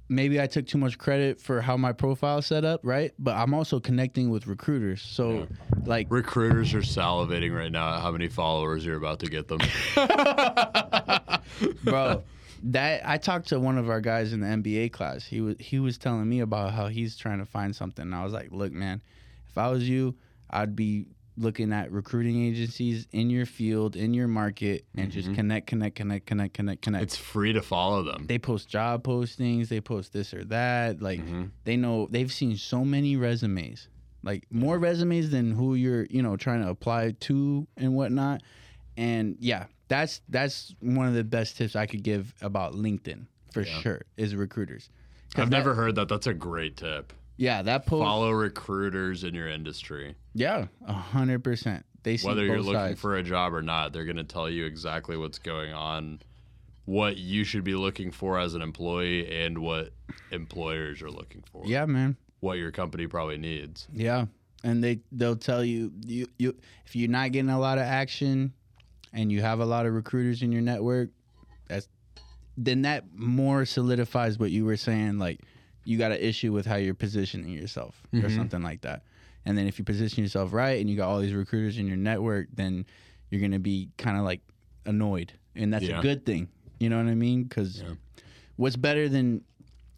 Speaker 2: maybe i took too much credit for how my profile set up right but i'm also connecting with recruiters so
Speaker 1: Yeah.
Speaker 2: like
Speaker 1: Recruiters are salivating right now at how many followers you're about to get them.
Speaker 2: bro that i talked to one of our guys in the mba class. He was he was telling me about how he's trying to find something. And i was like look man if i was you i'd be looking at recruiting agencies in your field in your market and just connect connect connect connect connect connect.
Speaker 1: It's free to follow them.
Speaker 2: they post job postings they post this or that like
Speaker 1: Mhm.
Speaker 2: they know they've seen so many resumes like more resumes than who you're you know trying to apply to and whatnot. And yeah that's that's one of the best tips i could give about linkedin for
Speaker 1: Yeah.
Speaker 2: sure is recruiters.
Speaker 1: I've
Speaker 2: that-
Speaker 1: never heard that. That's a great tip.
Speaker 2: yeah that post
Speaker 1: Follow recruiters in your industry.
Speaker 2: yeah a hundred percent they see
Speaker 1: Whether you're looking
Speaker 2: sides.
Speaker 1: for a job or not, they're going to tell you exactly what's going on, what you should be looking for as an employee, and what employers are looking for.
Speaker 2: yeah man
Speaker 1: What your company probably needs.
Speaker 2: Yeah, and they they'll tell you you you if you're not getting a lot of action, and you have a lot of recruiters in your network, that's then that more solidifies what you were saying. Like you got an issue with how you're positioning yourself or
Speaker 1: Mhm.
Speaker 2: something like that. And then if you position yourself right and you got all these recruiters in your network, then you're gonna be kind of like annoyed, and that's
Speaker 1: Yeah.
Speaker 2: a good thing. You know what I mean? Because
Speaker 1: Yeah.
Speaker 2: what's better than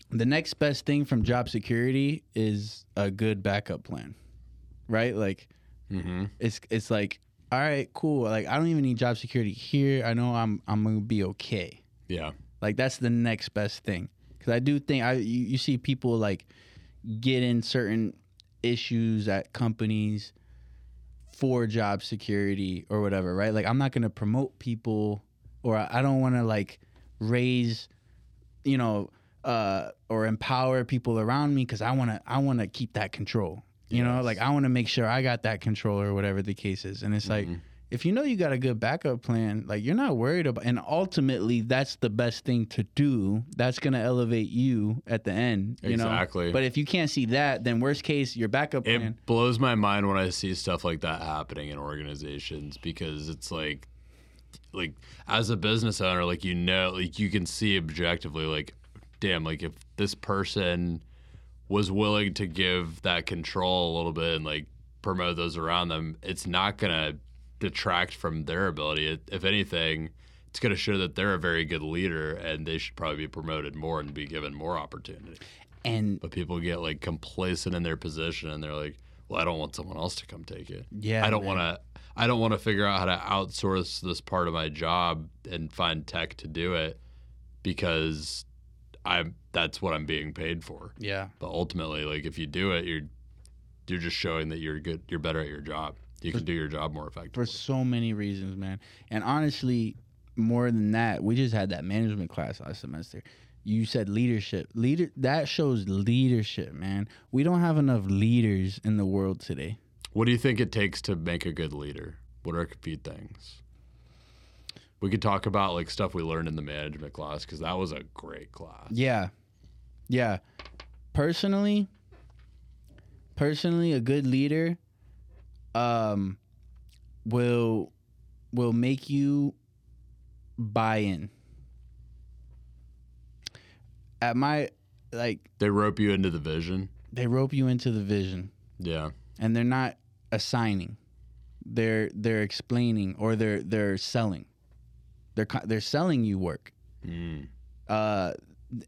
Speaker 2: the next best thing from job security is a good backup plan right like
Speaker 1: Mm-hmm.
Speaker 2: it's it's like all right cool. Like i don't even need job security here. I know i'm i'm gonna be okay.
Speaker 1: Yeah.
Speaker 2: like that's the next best thing. Because i do think i you, you see people like get in certain issues at companies for job security or whatever right? Like i'm not gonna promote people or i I don't want to like raise you know uh or empower people around me because i want to i want to keep that control you know like i want to make sure i got that control or whatever the case is and it's like
Speaker 1: Mhm.
Speaker 2: if you know you got a good backup plan, like you're not worried about, and ultimately that's the best thing to do. That's gonna elevate you at the end, you know.
Speaker 1: Exactly.
Speaker 2: know. But if you can't see that, then worst case, your backup plan It
Speaker 1: blows my mind when I see stuff like that happening in organizations because it's like, like as a business owner, like you know, like you can see objectively, like, damn, like if this person was willing to give that control a little bit and like promote those around them, it's not gonna detract from their ability. It, if anything, it's gonna show that they're a very good leader and they should probably be promoted more and be given more opportunity.
Speaker 2: And
Speaker 1: But people get like complacent in their position and they're like, well, I don't want someone else to come take it.
Speaker 2: yeah,
Speaker 1: I don't want to. I don't want to figure out how to outsource this part of my job and find tech to do it because I'm. That's what I'm being paid for.
Speaker 2: Yeah,
Speaker 1: But ultimately, like if you do it, you're you're just showing that you're good. You're better at your job. You can do your job more effectively.
Speaker 2: for so many reasons, man. And honestly, more than that, we just had that management class last semester. You said leadership. Leader that shows leadership, man. We don't have enough leaders in the world today.
Speaker 1: What do you think it takes to make a good leader? What are a few things? We could talk about like stuff we learned in the management class because that was a great class.
Speaker 2: Yeah. Yeah. Personally, personally a good leader um will will make you buy in. At my like
Speaker 1: They rope you into the vision.
Speaker 2: they rope you into the vision
Speaker 1: Yeah.
Speaker 2: and they're not assigning. They're they're explaining or they're they're selling. They're they're selling you work.
Speaker 1: Mm.
Speaker 2: uh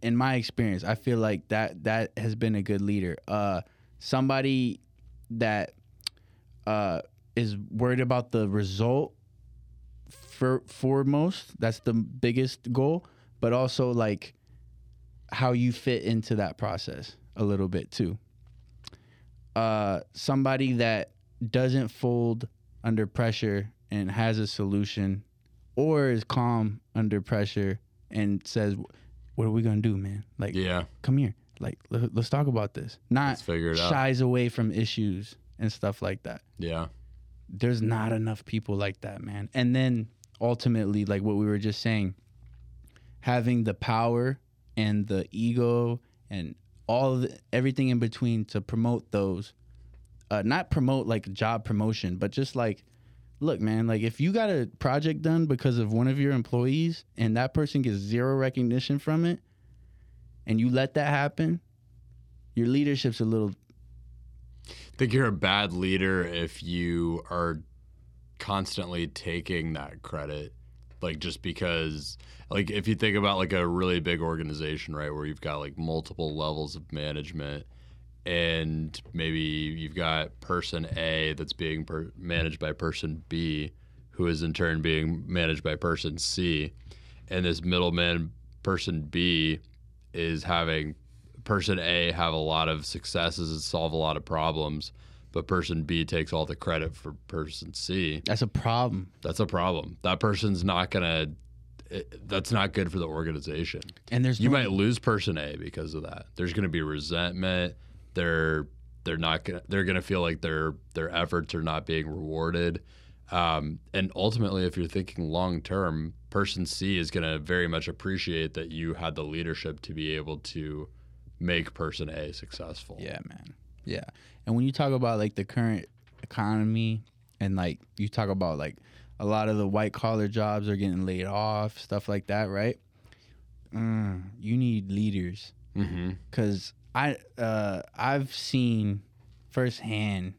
Speaker 2: in my experience i feel like that that has been a good leader uh somebody that uh, is worried about the result for foremost. That's the biggest goal, but also like how you fit into that process a little bit too. Uh, somebody that doesn't fold under pressure and has a solution, or is calm under pressure and says, "What are we gonna do, man? Like,
Speaker 1: Yeah.
Speaker 2: come here. Like, let, us talk about this." Not
Speaker 1: Let's figure it out.
Speaker 2: shies away from issues and stuff like that.
Speaker 1: Yeah.
Speaker 2: There's not enough people like that, man. And then ultimately, like what we were just saying, having the power and the ego and all of the, everything in between to promote those, uh, not promote like job promotion, but just like, look, man, like if you got a project done because of one of your employees and that person gets zero recognition from it, and you let that happen, your leadership's a little
Speaker 1: I think you're a bad leader if you are constantly taking that credit. Like just because like if you think about like a really big organization, right, where you've got like multiple levels of management and maybe you've got person A that's being per- managed by person B who is in turn being managed by person C and this middleman person B is having person A have a lot of successes and solve a lot of problems, but person B takes all the credit for person C.
Speaker 2: that's a problem.
Speaker 1: That's a problem. That person's not gonna. It, that's not good for the organization.
Speaker 2: And there's
Speaker 1: You
Speaker 2: no-
Speaker 1: might lose person A because of that. There's gonna be resentment. They're they're not gonna they're gonna feel like their their efforts are not being rewarded. Um, and ultimately, if you're thinking long term, person C is going to very much appreciate that you had the leadership to be able to make person A successful.
Speaker 2: Yeah, man. Yeah. And when you talk about like the current economy and like you talk about like a lot of the white collar jobs are getting laid off, stuff like that, right? Mm, you need leaders
Speaker 1: Mm-hmm.
Speaker 2: because I uh, I've seen firsthand,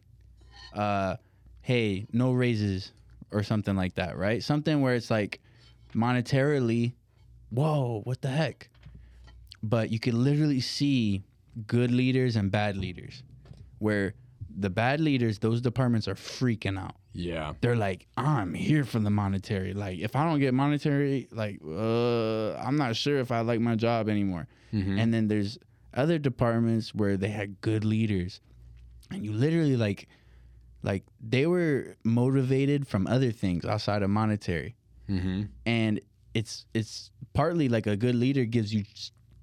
Speaker 2: uh, hey, no raises or something like that, right? Something where it's like monetarily, whoa, what the heck? But you can literally see good leaders and bad leaders, where the bad leaders, those departments are freaking out.
Speaker 1: Yeah.
Speaker 2: They're like, I'm here for the monetary. Like, if I don't get monetary, like, uh, I'm not sure if I like my job anymore.
Speaker 1: Mm-hmm.
Speaker 2: And then there's other departments where they had good leaders, and you literally like, like they were motivated from other things outside of monetary,
Speaker 1: mm-hmm.
Speaker 2: and it's it's partly like a good leader gives you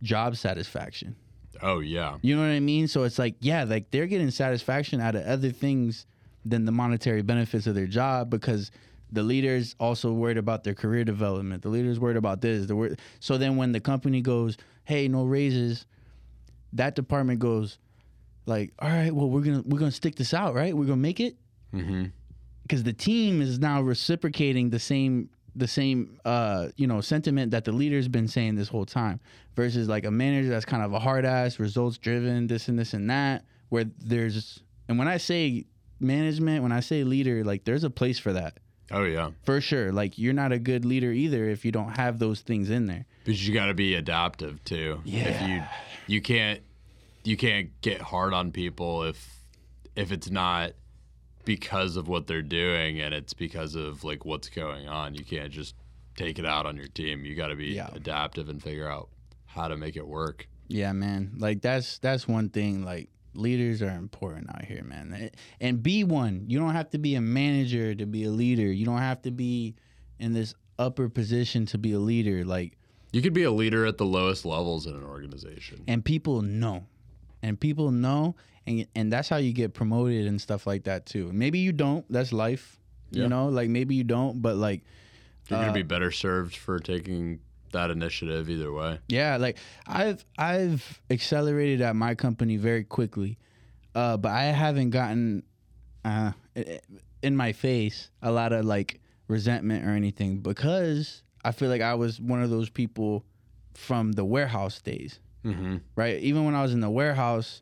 Speaker 2: job satisfaction.
Speaker 1: Oh yeah.
Speaker 2: You know what I mean? So it's like, yeah, like they're getting satisfaction out of other things than the monetary benefits of their job because the leaders also worried about their career development. The leaders worried about this. The wor- so then when the company goes, hey, no raises, that department goes, like, all right, well we're gonna we're gonna stick this out, right? We're gonna make it
Speaker 1: Mm-hmm.
Speaker 2: because the team is now reciprocating the same the same uh you know sentiment that the leader's been saying this whole time versus like a manager that's kind of a hard ass results driven this and this and that where there's and when i say management when i say leader like there's a place for that
Speaker 1: Oh yeah.
Speaker 2: for sure like you're not a good leader either if you don't have those things in there
Speaker 1: But you got to be adaptive too. If you
Speaker 2: Yeah.
Speaker 1: You can't you can't get hard on people if if it's not because of what they're doing and it's because of like what's going on. You can't just take it out on your team. You got to be
Speaker 2: Yeah.
Speaker 1: adaptive and figure out how to make it work.
Speaker 2: Yeah, man. Like that's that's one thing. Like leaders are important out here, man. Eh, and be one. You don't have to be a manager to be a leader. You don't have to be in this upper position to be a leader. Like
Speaker 1: You could be a leader at the lowest levels in an organization.
Speaker 2: and people know. And people know and and that's how you get promoted and stuff like that too. Maybe you don't. That's life.
Speaker 1: Yeah.
Speaker 2: You know, like maybe you don't, but like
Speaker 1: You're going
Speaker 2: uh,
Speaker 1: to be better served for taking that initiative either way.
Speaker 2: Yeah, like I've I've accelerated at my company very quickly, uh, but I haven't gotten uh, in my face a lot of like resentment or anything because I feel like I was one of those people from the warehouse days,
Speaker 1: Mm-hmm.
Speaker 2: right? Even when I was in the warehouse,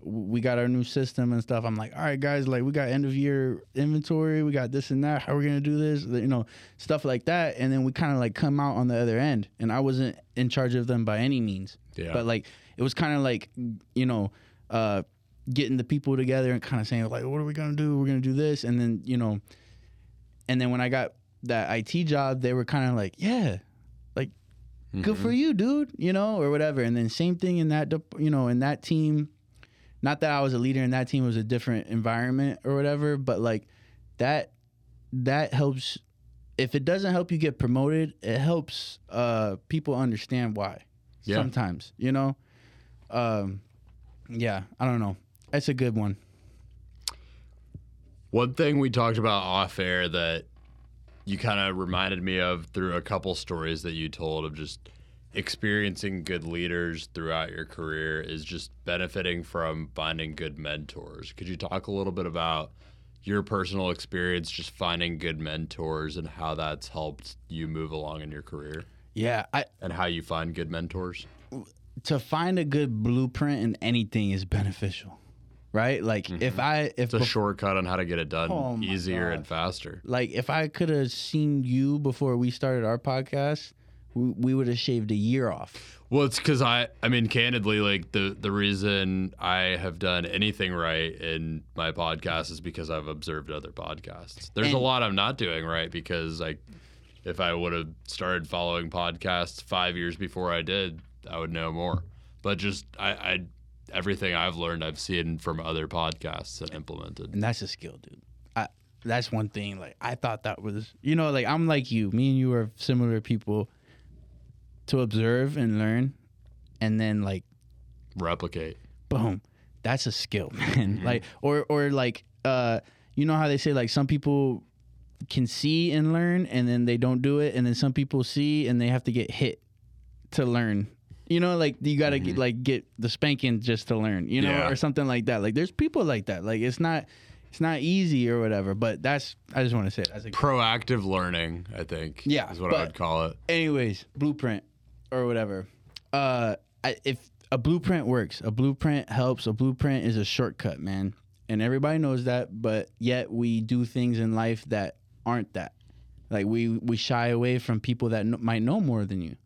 Speaker 2: we got our new system and stuff. I'm like, all right, guys, like we got end of year inventory, we got this and that. How are we gonna do this? You know, stuff like that. And then we kind of like come out on the other end, and I wasn't in charge of them by any means
Speaker 1: Yeah.
Speaker 2: but like it was kind of like you know uh getting the people together and kind of saying like, what are we gonna do? We're gonna do this, and then you know, and then when I got that IT job, they were kind of like, yeah, like good for you, dude, you know, or whatever. And then same thing in that, you know, in that team. Not that I was a leader in that team; it was a different environment or whatever. But like that, that helps. If it doesn't help you get promoted, it helps uh, people understand why.
Speaker 1: Yeah.
Speaker 2: Sometimes, you know. Um, yeah, I don't know. That's a good one.
Speaker 1: One thing we talked about off air that you kind of reminded me of through a couple stories that you told of just experiencing good leaders throughout your career is just benefiting from finding good mentors. Could you talk a little bit about your personal experience just finding good mentors and how that's helped you move along in your career
Speaker 2: Yeah, I
Speaker 1: and how you find good mentors?
Speaker 2: to find a good blueprint in anything is beneficial, right? Like if mm-hmm. I if
Speaker 1: It's a
Speaker 2: bef-
Speaker 1: shortcut on how to get it done
Speaker 2: Oh
Speaker 1: easier
Speaker 2: God.
Speaker 1: and faster.
Speaker 2: like if I could have seen you before we started our podcast, we, we would have shaved a year off.
Speaker 1: Well, it's because I, I mean, candidly, like the the reason I have done anything right in my podcast is because I've observed other podcasts. There's a lot I'm not doing right because like, if I would have started following podcasts five years before I did, I would know more. But just I, I everything I've learned, I've seen from other podcasts and implemented.
Speaker 2: And that's a skill, dude. I that's one thing. Like I thought that was, you know, like I'm like you. Me and you are similar people to observe and learn, and then like
Speaker 1: Replicate.
Speaker 2: boom that's a skill man like or or like uh you know how they say like some people can see and learn and then they don't do it and then some people see and they have to get hit to learn you know like you gotta get, like get the spanking just to learn you know
Speaker 1: Yeah.
Speaker 2: or something like that. Like there's people like that. Like it's not it's not easy or whatever but that's i just want to say it. that's a
Speaker 1: Proactive learning, I think.
Speaker 2: Yeah,
Speaker 1: is what
Speaker 2: but-
Speaker 1: I would call it.
Speaker 2: anyways blueprint or whatever. Uh I, if a blueprint works a blueprint helps a blueprint is a shortcut man. And everybody knows that but yet we do things in life that aren't that. Like we we shy away from people that kn- might know more than you.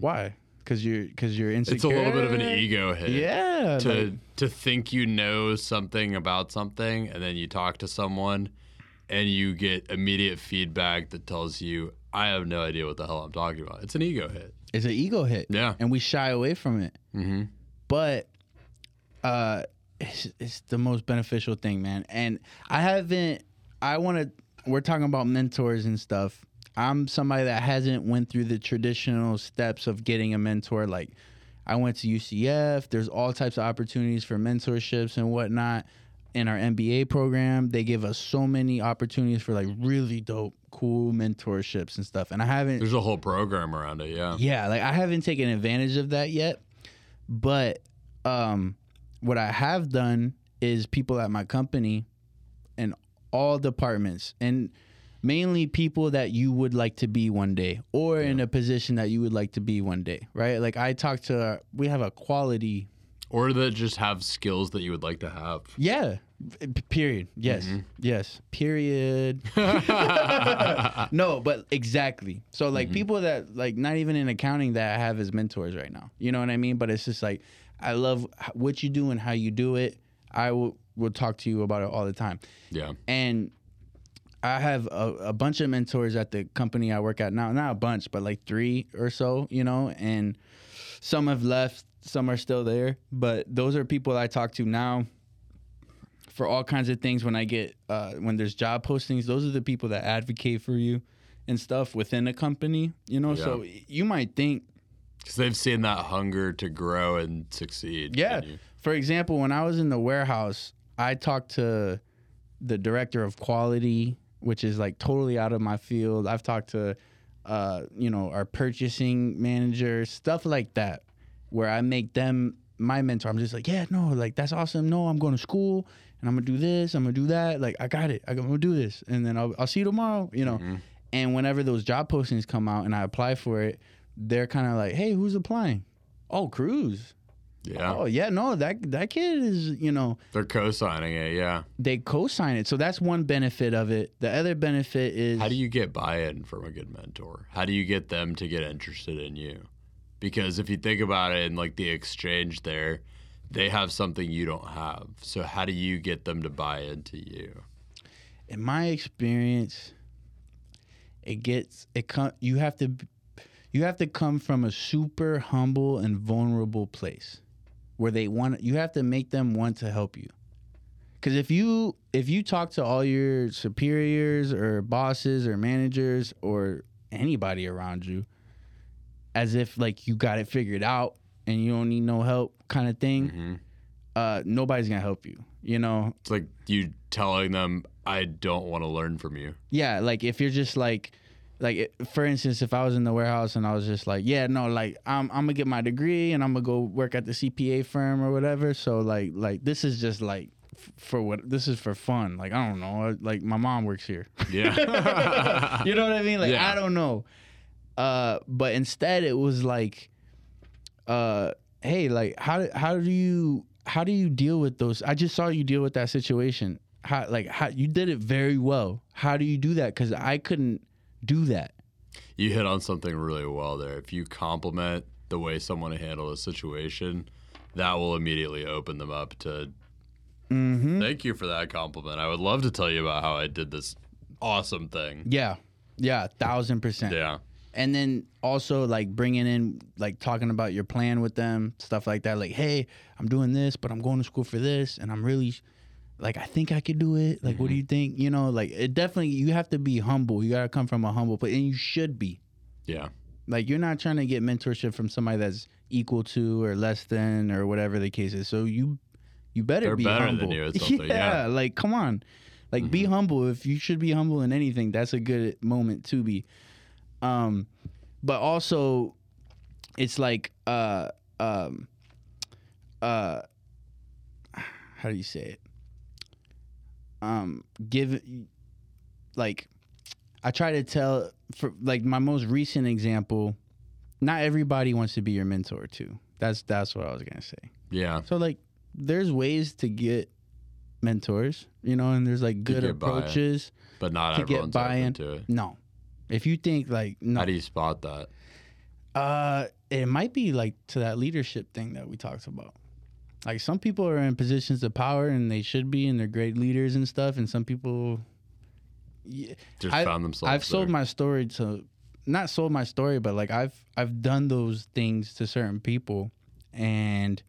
Speaker 2: Why because you're because you're insecure
Speaker 1: It's a little bit of an ego hit.
Speaker 2: yeah
Speaker 1: to
Speaker 2: like-
Speaker 1: to think you know something about something and then you talk to someone and you get immediate feedback that tells you I have no idea what the hell I'm talking about. It's an ego hit.
Speaker 2: it's an ego hit
Speaker 1: Yeah.
Speaker 2: and we shy away from it
Speaker 1: Mm-hmm.
Speaker 2: but uh it's, it's the most beneficial thing man and i haven't i want to we're talking about mentors and stuff i'm somebody that hasn't went through the traditional steps of getting a mentor like i went to ucf there's all types of opportunities for mentorships and whatnot in our mba program they give us so many opportunities for like really dope cool mentorships and stuff and i haven't
Speaker 1: There's a whole program around it. Yeah.
Speaker 2: yeah, like I haven't taken advantage of that yet. But um what I have done is people at my company in all departments and mainly people that you would like to be one day or in a position that you would like to be one day, right? Like I talked to we have a quality
Speaker 1: Or that just have skills that you would like to have.
Speaker 2: yeah, p- period. Yes. Mm-hmm. Yes. Period. no, but exactly. So like mm-hmm. people that like not even in accounting that I have as mentors right now. You know what I mean? But it's just like I love what you do and how you do it. I will will talk to you about it all the time.
Speaker 1: Yeah.
Speaker 2: And I have a, a bunch of mentors at the company I work at now. Not a bunch, but like three or so, you know, and some have left, some are still there. But those are people I talk to now for all kinds of things when I get uh, when there's job postings. Those are the people that advocate for you and stuff within a company, you know. So you might think
Speaker 1: Because they've seen that hunger to grow and succeed.
Speaker 2: Yeah. For example, when I was in the warehouse, I talked to the director of quality, which is like totally out of my field. I've talked to, uh, you know, our purchasing manager, stuff like that, where I make them my mentor. I'm just like, yeah, no, like that's awesome. No, I'm going to school and I'm gonna do this. I'm gonna do that. Like I got it. I'm gonna do this, and then I'll I'll see you tomorrow. You know. And whenever those job postings come out and I apply for it, they're kind of like, hey, who's applying? Oh, Cruz.
Speaker 1: Yeah.
Speaker 2: Oh yeah, no, that that kid is you know
Speaker 1: They're co-signing it. Yeah.
Speaker 2: they co-sign it, so that's one benefit of it. The other benefit is
Speaker 1: How do you get buy-in from a good mentor? How do you get them to get interested in you? Because if you think about it in like the exchange there, they have something you don't have. So how do you get them to buy into you?
Speaker 2: in my experience, it gets it come. You have to, you have to come from a super humble and vulnerable place, where they want. You have to make them want to help you. Because if you if you talk to all your superiors or bosses or managers or anybody around you, as if like you got it figured out and you don't need no help, kind of thing,
Speaker 1: hmm
Speaker 2: uh, nobody's gonna help you. You know,
Speaker 1: It's like you telling them, "I don't want to learn from you."
Speaker 2: yeah like if you're just like like it- for instance if i was in the warehouse and i was just like yeah no like i'm, I'm gonna get my degree and i'm gonna go work at the cpa firm or whatever. So like like this is just like f- for what this is for fun. Like i don't know. Like my mom works here.
Speaker 1: Yeah.
Speaker 2: you know what i mean? Like
Speaker 1: Yeah.
Speaker 2: i don't know. Uh but instead it was like uh hey like how how do you how do you deal with those? I just saw you deal with that situation. How like how you did it very well. How do you do that? Because i couldn't do that
Speaker 1: you hit on something really well there. If you compliment the way someone handled a situation, that will immediately open them up to
Speaker 2: mm-hmm.
Speaker 1: thank you for that compliment. I would love to tell you about how I did this awesome thing.
Speaker 2: yeah yeah thousand percent
Speaker 1: Yeah.
Speaker 2: and then also like bringing in like talking about your plan with them stuff like that like hey i'm doing this but i'm going to school for this and i'm really like i think i could do it. Like what do you think? You know like it definitely you have to be humble. You gotta come from a humble place and you should be.
Speaker 1: Yeah.
Speaker 2: like you're not trying to get mentorship from somebody that's equal to or less than or whatever the case is. So you you better
Speaker 1: They're
Speaker 2: be
Speaker 1: better
Speaker 2: humble.
Speaker 1: you yeah. Mm-hmm.
Speaker 2: like come on. Like be humble. If you should be humble in anything that's a good moment to be. Um but also it's like uh um uh how do you say it um give like i try to tell for like my most recent example not everybody wants to be your mentor too that's that's what i was gonna say
Speaker 1: Yeah.
Speaker 2: so like there's ways to get mentors you know and there's like good approaches
Speaker 1: But not
Speaker 2: To get buy-in.
Speaker 1: to it.
Speaker 2: no if you think like no
Speaker 1: How do you spot that?
Speaker 2: uh, it might be like to that leadership thing that we talked about. Like some people are in positions of power and they should be, and they're great leaders and stuff. And some people, yeah,
Speaker 1: Just
Speaker 2: I-
Speaker 1: found themselves.
Speaker 2: I've sold my story to, not sold my story, but like I've I've done those things to certain people, and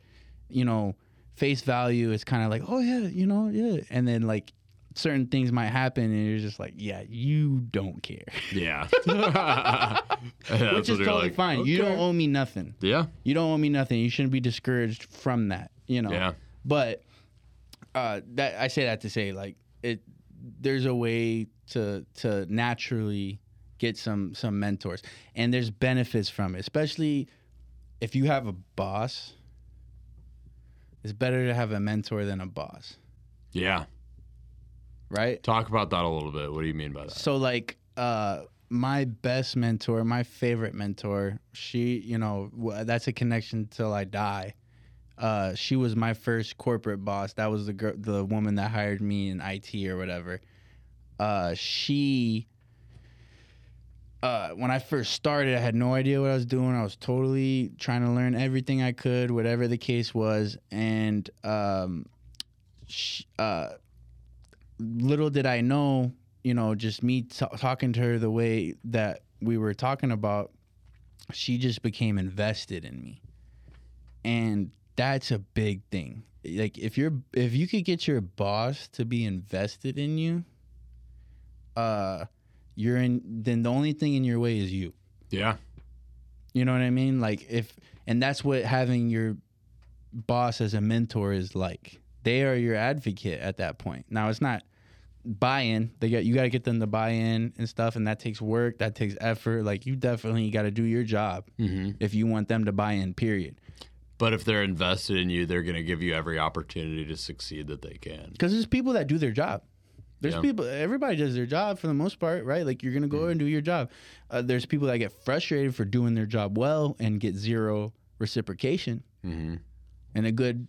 Speaker 2: you know, face value is kind of like, oh yeah, you know, yeah, and then like certain things might happen, and you're just like, yeah, you don't care,
Speaker 1: Yeah. That's
Speaker 2: which is totally
Speaker 1: like,
Speaker 2: fine. You don't owe me nothing.
Speaker 1: Yeah.
Speaker 2: you don't owe me nothing. You shouldn't be discouraged from that, you know.
Speaker 1: Yeah.
Speaker 2: But uh, that I say that to say like it. There's a way to to naturally get some some mentors, and there's benefits from it, especially if you have a boss. It's better to have a mentor than a boss,
Speaker 1: Yeah.
Speaker 2: right?
Speaker 1: Talk about that a little bit. What do you mean by that?
Speaker 2: So like uh my best mentor, my favorite mentor, she, you know, that's a connection till I die. Uh she was my first corporate boss. That was the girl the woman that hired me in IT or whatever. Uh she uh, when I first started, I had no idea what I was doing. I was totally trying to learn everything I could, whatever the case was. And um, sh uh, little did I know, you know, just me t- talking to her the way that we were talking about, she just became invested in me, and that's a big thing. Like if you're if you could get your boss to be invested in you, uh, you're in. Then the only thing in your way is you.
Speaker 1: Yeah.
Speaker 2: You know what I mean? Like if, and that's what having your boss as a mentor is like. They are your advocate at that point. Now it's not buy-in. They got you got to get them to buy in and stuff, and that takes work. That takes effort. Like you definitely got to do your job
Speaker 1: Mm-hmm.
Speaker 2: if you want them to buy in. Period.
Speaker 1: But if they're invested in you, they're going to give you every opportunity to succeed that they can.
Speaker 2: Because there's people that do their job. There's
Speaker 1: Yeah.
Speaker 2: people. Everybody does their job for the most part, right? Like you're gonna go and do your job. Uh, there's people that get frustrated for doing their job well and get zero reciprocation.
Speaker 1: Mm-hmm.
Speaker 2: And a good,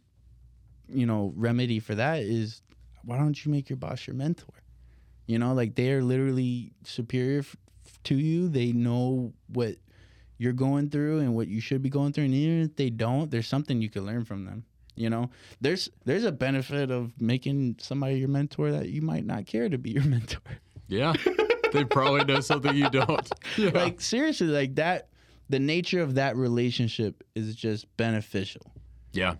Speaker 2: you know, remedy for that is why don't you make your boss your mentor? You know, like they are literally superior f- to you. They know what you're going through and what you should be going through. And even if they don't, there's something you can learn from them. You know, there's there's a benefit of making somebody your mentor that you might not care to be your mentor.
Speaker 1: Yeah. they probably know something you don't. Yeah.
Speaker 2: Like seriously, like that. The nature of that relationship is just beneficial.
Speaker 1: yeah.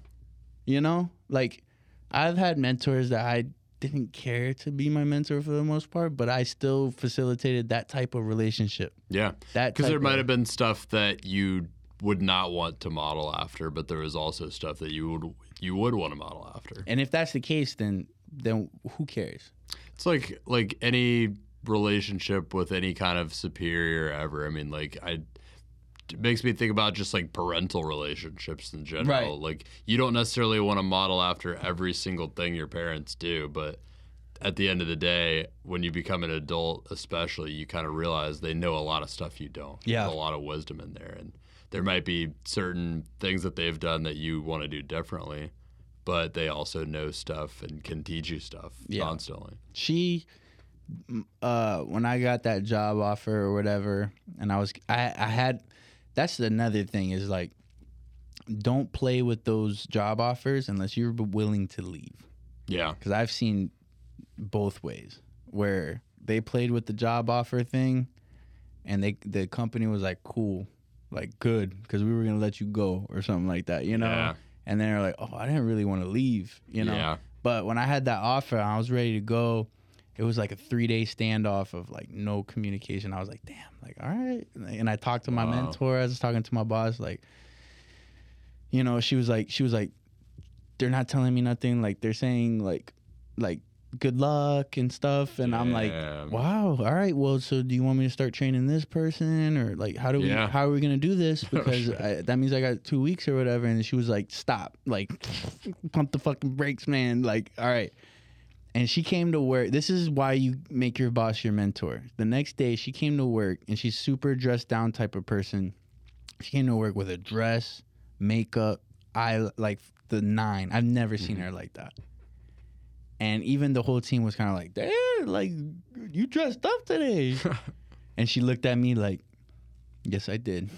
Speaker 2: You know, like I've had mentors that I didn't care to be my mentor for the most part, but I still facilitated that type of relationship.
Speaker 1: Yeah.
Speaker 2: That
Speaker 1: Because there might have been stuff that you would not want to model after, but there was also stuff that you would you would want to model after.
Speaker 2: And if that's the case, then then who cares?
Speaker 1: It's like like any relationship with any kind of superior ever. I mean, like I it makes me think about just like parental relationships in general.
Speaker 2: Right.
Speaker 1: Like you don't necessarily want to model after every single thing your parents do, but at the end of the day, when you become an adult, especially, you kind of realize they know a lot of stuff you don't.
Speaker 2: Yeah.
Speaker 1: There's a lot of wisdom in there. And there might be certain things that they've done that you want to do differently, but they also know stuff and can teach you stuff
Speaker 2: Yeah.
Speaker 1: constantly.
Speaker 2: she uh when i got that job offer or whatever and i was i i had that's another thing is like don't play with those job offers unless you're willing to leave
Speaker 1: Yeah.
Speaker 2: because i've seen both ways where they played with the job offer thing and they the company was like cool like good because we were gonna let you go or something like that you know
Speaker 1: Yeah.
Speaker 2: and then they're like oh i didn't really want to leave you know
Speaker 1: Yeah.
Speaker 2: but when I had that offer, I was ready to go. It was like a three day standoff of like no communication. I was like, damn, like, all right. And I talked to my
Speaker 1: Wow.
Speaker 2: mentor. I was talking to my boss, like, you know, she was like, she was like, they're not telling me nothing. Like they're saying like, like good luck and stuff. And I'm like, wow, all right. Well, so do you want me to start training this person or like how do we
Speaker 1: Yeah.
Speaker 2: how are we gonna do this? Oh,
Speaker 1: because.
Speaker 2: I, that means I got two weeks or whatever. And she was like, stop, like pump the fucking brakes, man. Like, all right. And she came to work. This is why you make your boss your mentor. The next day, she came to work, and she's super dressed down type of person. She came to work with a dress, makeup, eye like the nine. I've never seen mm-hmm. her like that. And even the whole team was kind of like, "Damn, like you dressed up today." and she looked at me like, "Yes, I did,"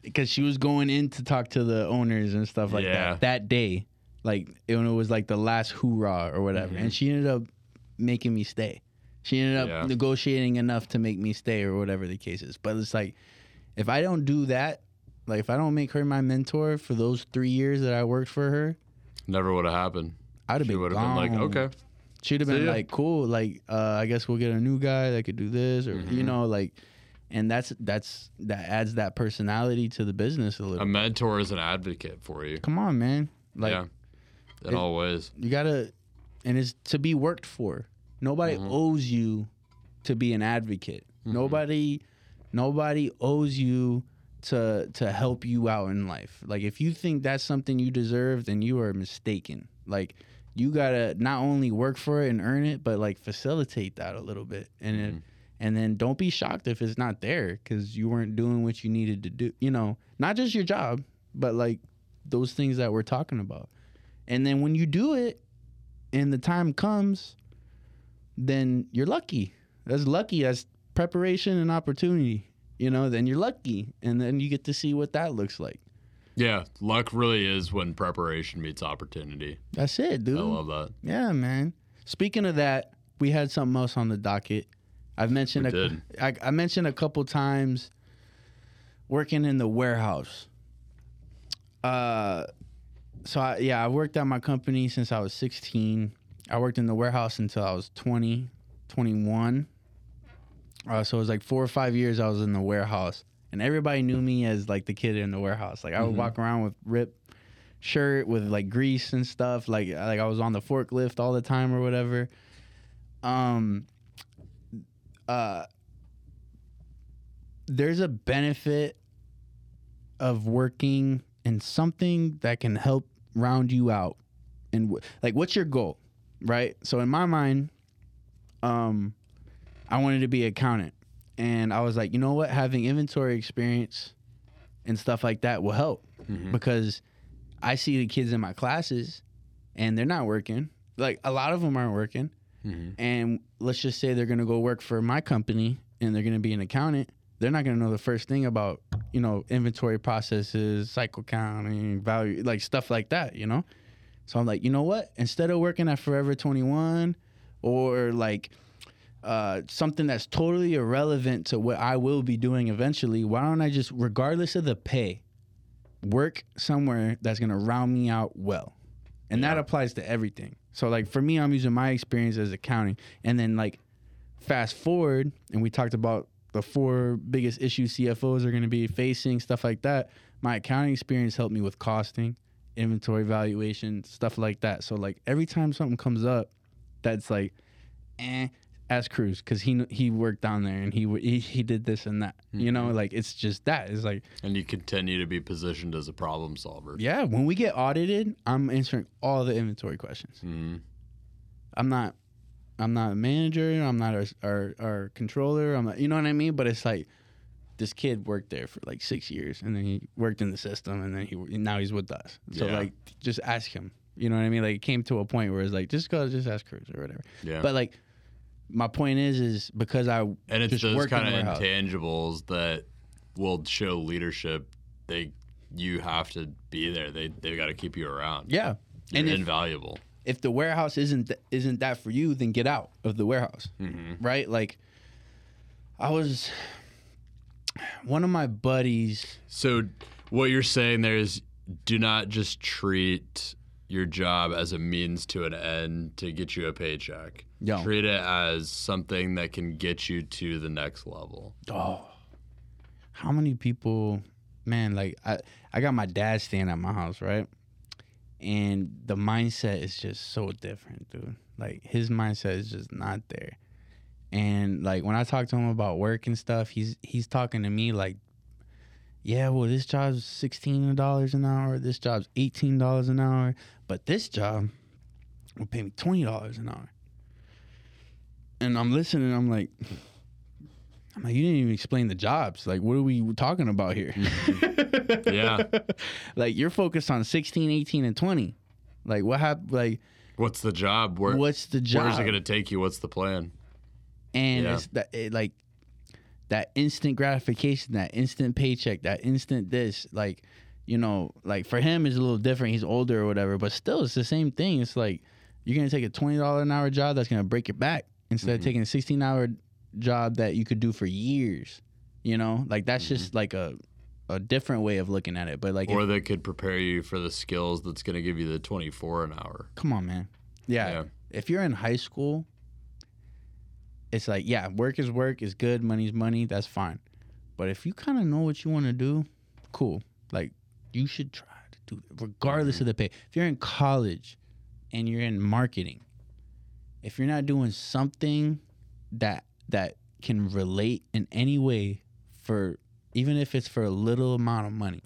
Speaker 2: because she was going in to talk to the owners and stuff like
Speaker 1: Yeah.
Speaker 2: that that day. Like it, when it was like the last hoorah or whatever, and she ended up making me stay. She ended up
Speaker 1: Yeah.
Speaker 2: negotiating enough to make me stay or whatever the case is. But it's like, if I don't do that, like if I don't make her my mentor for those three years that I worked for her,
Speaker 1: Never would have happened.
Speaker 2: I'd have been
Speaker 1: would have been like, okay.
Speaker 2: She'd have
Speaker 1: See
Speaker 2: been
Speaker 1: ya.
Speaker 2: like, cool, like uh, I guess we'll get a new guy that could do this, or
Speaker 1: Mm-hmm.
Speaker 2: you know, like, and that's that's that adds that personality to the business a little.
Speaker 1: A mentor is an advocate for you.
Speaker 2: Come on, man, like
Speaker 1: yeah. In
Speaker 2: it-
Speaker 1: all ways.
Speaker 2: you gotta, and it's to be worked for. Nobody
Speaker 1: Mm-hmm.
Speaker 2: owes you to be an advocate. Nobody, nobody owes you to to help you out in life. Like if you think that's something you deserve, then you are mistaken. Like you gotta not only work for it and earn it, but like facilitate that a little bit, and
Speaker 1: Mm-hmm.
Speaker 2: it, and then don't be shocked if it's not there because you weren't doing what you needed to do. You know, not just your job, but like those things that we're talking about. And then when you do it, and the time comes, then you're lucky. That's lucky. That's preparation and opportunity. You know, then you're lucky, and then you get to see what that looks like.
Speaker 1: Yeah. Luck really is when preparation meets opportunity.
Speaker 2: That's it, dude.
Speaker 1: I love that.
Speaker 2: Yeah, man. Speaking of that, we had something else on the docket. I've mentioned
Speaker 1: We
Speaker 2: a,
Speaker 1: did.
Speaker 2: I, I mentioned a couple times working in the warehouse. Uh, so I, yeah, I worked at my company since I was 16. I worked in the warehouse until I was 20, 21. Uh, so it was like four or five years I was in the warehouse, and everybody knew me as like the kid in the warehouse. Like I would walk around with rip shirt with like grease and stuff. Like like I was on the forklift all the time or whatever. Um. Uh. There's a benefit of working in something that can help round you out, and w- like, what's your goal, right? So in my mind, um, I wanted to be an accountant, and I was like, you know what, having inventory experience and stuff like that will help because I see the kids in my classes and they're not working. Like a lot of them aren't working.
Speaker 1: Mhm.
Speaker 2: And let's just say they're going to go work for my company and they're going to be an accountant. They're not going to know the first thing about, you know, inventory processes, cycle counting, value, like stuff like that, you know? So I'm like, you know what? Instead of working at Forever 21 or like uh, something that's totally irrelevant to what I will be doing eventually, why don't I just, regardless of the pay, work somewhere that's gonna round me out well? And that applies to everything. So like for me, I'm using my experience as accounting, and then like fast forward, and we talked about the four biggest issues CFOs are going to be facing, stuff like that. My accounting experience helped me with costing, inventory valuation, stuff like that. So like every time something comes up, that's like, eh, ask Cruz because he he worked down there and he he, he did this and that. You know, like it's just that. It's like
Speaker 1: And you continue to be positioned as a problem solver.
Speaker 2: yeah, when we get audited, I'm answering all the inventory questions.
Speaker 1: hmm
Speaker 2: I'm not I'm not a manager. I'm not our, our our controller. I'm not, you know what I mean. But it's like this kid worked there for like six years, and then he worked in the system, and then he now he's with us. So
Speaker 1: Yeah.
Speaker 2: like, just ask him. You know what I mean? Like it came to a point where it's like, just go, just ask Cruz or whatever.
Speaker 1: Yeah.
Speaker 2: But like, my point is, is because I
Speaker 1: and it's
Speaker 2: just
Speaker 1: those kind of intangibles that will show leadership. They, you have to be there. They they've got to keep you around.
Speaker 2: yeah.
Speaker 1: You're
Speaker 2: And
Speaker 1: invaluable.
Speaker 2: if the warehouse isn't th- isn't that for you, then get out of the warehouse.
Speaker 1: hmm
Speaker 2: right? Like, I was one of my buddies.
Speaker 1: So what you're saying there is, do not just treat your job as a means to an end to get you a paycheck.
Speaker 2: Yo.
Speaker 1: Treat it as something that can get you to the next level.
Speaker 2: Oh, how many people, man? Like, I I got my dad staying at my house, right? And the mindset is just so different, dude. Like his mindset is just not there. And like when I talk to him about work and stuff, he's he's talking to me like, yeah, well, this job's sixteen dollars an hour. This job's eighteen dollars an hour. But this job will pay me twenty dollars an hour. And I'm listening. I'm like, I'm like, you didn't even explain the jobs. Like, what are we talking about here?
Speaker 1: Yeah.
Speaker 2: like, you're focused on 16, 18, and 20. Like, what happened? Like,
Speaker 1: What's the job? Where,
Speaker 2: what's the job?
Speaker 1: Where's it going to take you? What's the plan?
Speaker 2: and
Speaker 1: Yeah.
Speaker 2: it's that it, like that instant gratification, that instant paycheck, that instant this, like you know, like for him is a little different. He's older or whatever, but still, it's the same thing. It's like you're gonna take a twenty dollar an hour job that's gonna break your back instead of
Speaker 1: Mhm.
Speaker 2: taking a sixteen hour job that you could do for years. You know, like that's just like a a different way of looking at it. But like, if-
Speaker 1: or that could prepare you for the skills that's going to give you the 24 an hour.
Speaker 2: come on, man. yeah,
Speaker 1: Yeah.
Speaker 2: if you're in high school, it's like, yeah, work is work, is good, money's money, that's fine. But if you kind of know what you want to do, cool. Like, you should try to do it, regardless of the pay. If you're in college and you're in marketing, if you're not doing something that that can relate in any way for even if it's for a little amount of money.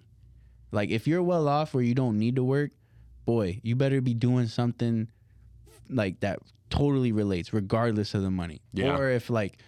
Speaker 2: Like if you're well off where you don't need to work, boy, you better be doing something like that totally relates regardless of the money.
Speaker 1: Yeah.
Speaker 2: Or if like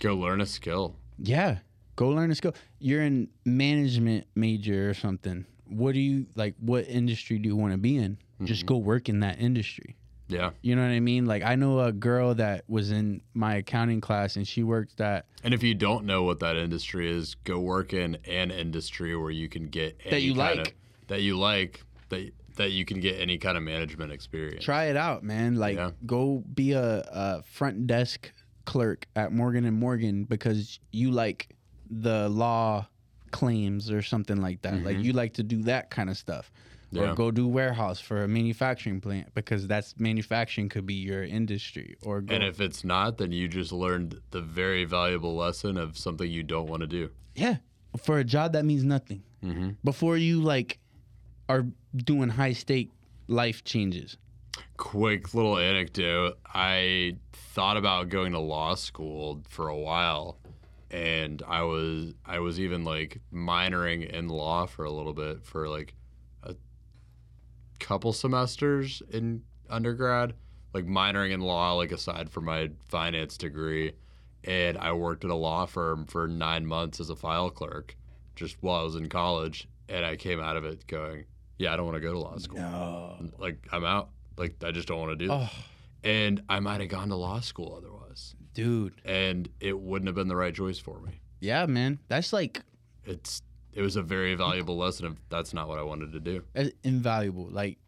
Speaker 1: Go learn a skill.
Speaker 2: yeah, go learn a skill. You're in management major or something. What do you like what industry do you want to be in? Just mm-hmm. go work in that industry.
Speaker 1: Yeah.
Speaker 2: You know what I mean? Like I know a girl that was in my accounting class and she worked at
Speaker 1: And if you don't know what that industry is, go work in an industry where you can get any
Speaker 2: you
Speaker 1: kind
Speaker 2: like.
Speaker 1: of, that you like that that you can get any kind of management experience.
Speaker 2: try it out, man. Like
Speaker 1: Yeah.
Speaker 2: go be a, a front desk clerk at Morgan and Morgan because you like the law claims or something like that. Like
Speaker 1: Mhm.
Speaker 2: you like to do that kind of stuff.
Speaker 1: Yeah.
Speaker 2: Or go do warehouse for a manufacturing plant because that's manufacturing could be your industry. Or go
Speaker 1: And if it's not, then you just learned the very valuable lesson of something you don't want to do.
Speaker 2: yeah, for a job that means nothing.
Speaker 1: Mm-hmm.
Speaker 2: Before you like are doing high stake life changes.
Speaker 1: Quick little anecdote. I thought about going to law school for a while and I was I was even like minoring in law for a little bit for like couple semesters in undergrad, like minoring in law like aside from my finance degree and I worked at a law firm for 9 months as a file clerk just while I was in college and I came out of it going, yeah, I don't want to go to law school.
Speaker 2: No.
Speaker 1: Like I'm out. Like I just don't want to do.
Speaker 2: Oh,
Speaker 1: And I might have gone to law school otherwise,
Speaker 2: dude.
Speaker 1: and it wouldn't have been the right choice for me.
Speaker 2: Yeah, man. That's like
Speaker 1: It's it was a very valuable lesson of that's not what I wanted to do.
Speaker 2: that's invaluable. Like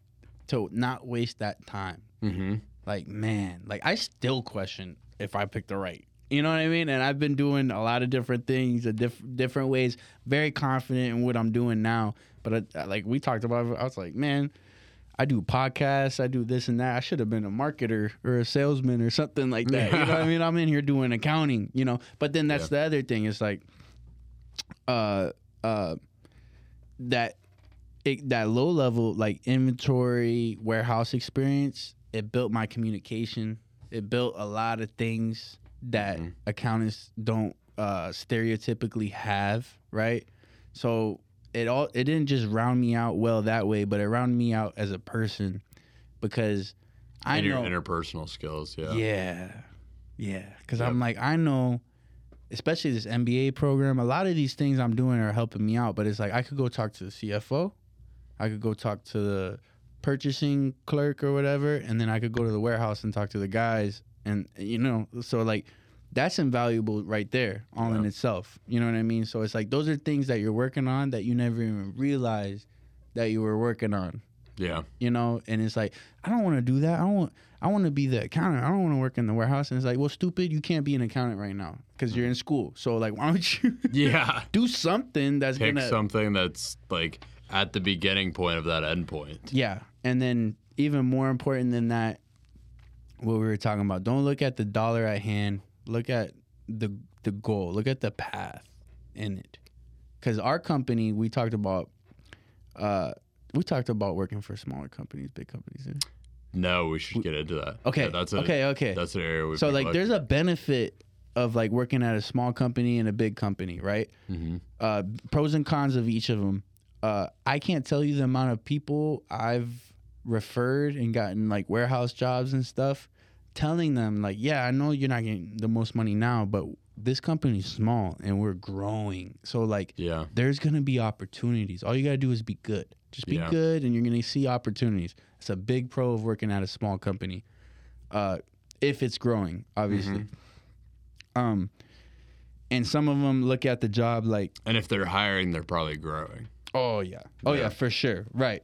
Speaker 2: to not waste that time.
Speaker 1: Mm-hmm.
Speaker 2: Like man, like I still question if I picked the right. You know what I mean? And I've been doing a lot of different things, a diff- different ways. Very confident in what I'm doing now. But I, like we talked about, I was like, man, I do podcasts, I do this and that. I should have been a marketer or a salesman or something like that. You know what I mean? I'm in here doing accounting, you know. But then that's the other thing. It's like, uh, uh, that it, that low level like inventory warehouse experience. It built my communication. It built a lot of things that
Speaker 1: Mhm.
Speaker 2: accountants don't uh, stereotypically have, right? So it all it didn't just round me out well that way, but it rounded me out as a person because I
Speaker 1: and
Speaker 2: know
Speaker 1: your interpersonal skills, yeah.
Speaker 2: yeah. Yeah. Because
Speaker 1: Yep.
Speaker 2: I'm like, I know, especially this MBA program, a lot of these things I'm doing are helping me out. But it's like, I could go talk to the CFO, I could go talk to the purchasing clerk or whatever, and then I could go to the warehouse and talk to the guys. And, you know, so like, that's invaluable right there, all in itself. You know what I mean? So it's like, those are things that you're working on that you never even realized that you were working on
Speaker 1: Yeah.
Speaker 2: you know and it's like i don't want to do that. I don't want i want to be the accountant. I don't want to work in the warehouse. And it's like well stupid you can't be an accountant right now because you're in school. So like why don't you
Speaker 1: Yeah.
Speaker 2: do something that's
Speaker 1: Pick
Speaker 2: gonna
Speaker 1: something that's like at the beginning point of that end point.
Speaker 2: yeah. And then even more important than that what we were talking about don't look at the dollar at hand. Look at the the goal. Look at the path in it. Because our company we talked about uh we talked about working for smaller companies big companies
Speaker 1: No, we should get into that.
Speaker 2: okay
Speaker 1: Yeah, that's a,
Speaker 2: okay okay.
Speaker 1: That's an area
Speaker 2: so like there's a benefit of like working at a small company and a big company right?
Speaker 1: Hmm
Speaker 2: uh pros and cons of each of them. Uh i can't tell you the amount of people i've referred and gotten like warehouse jobs and stuff telling them like yeah i know you're not getting the most money now but this company's small and we're growing so like
Speaker 1: Yeah.
Speaker 2: there's gonna be opportunities all you gotta do is be good just be
Speaker 1: Yeah.
Speaker 2: good and you're gonna see opportunities it's a big pro of working at a small company uh if it's growing obviously
Speaker 1: Mhm.
Speaker 2: um and some of them look at the job like
Speaker 1: And if they're hiring, they're probably growing.
Speaker 2: oh yeah oh yeah.
Speaker 1: Yeah.
Speaker 2: for sure right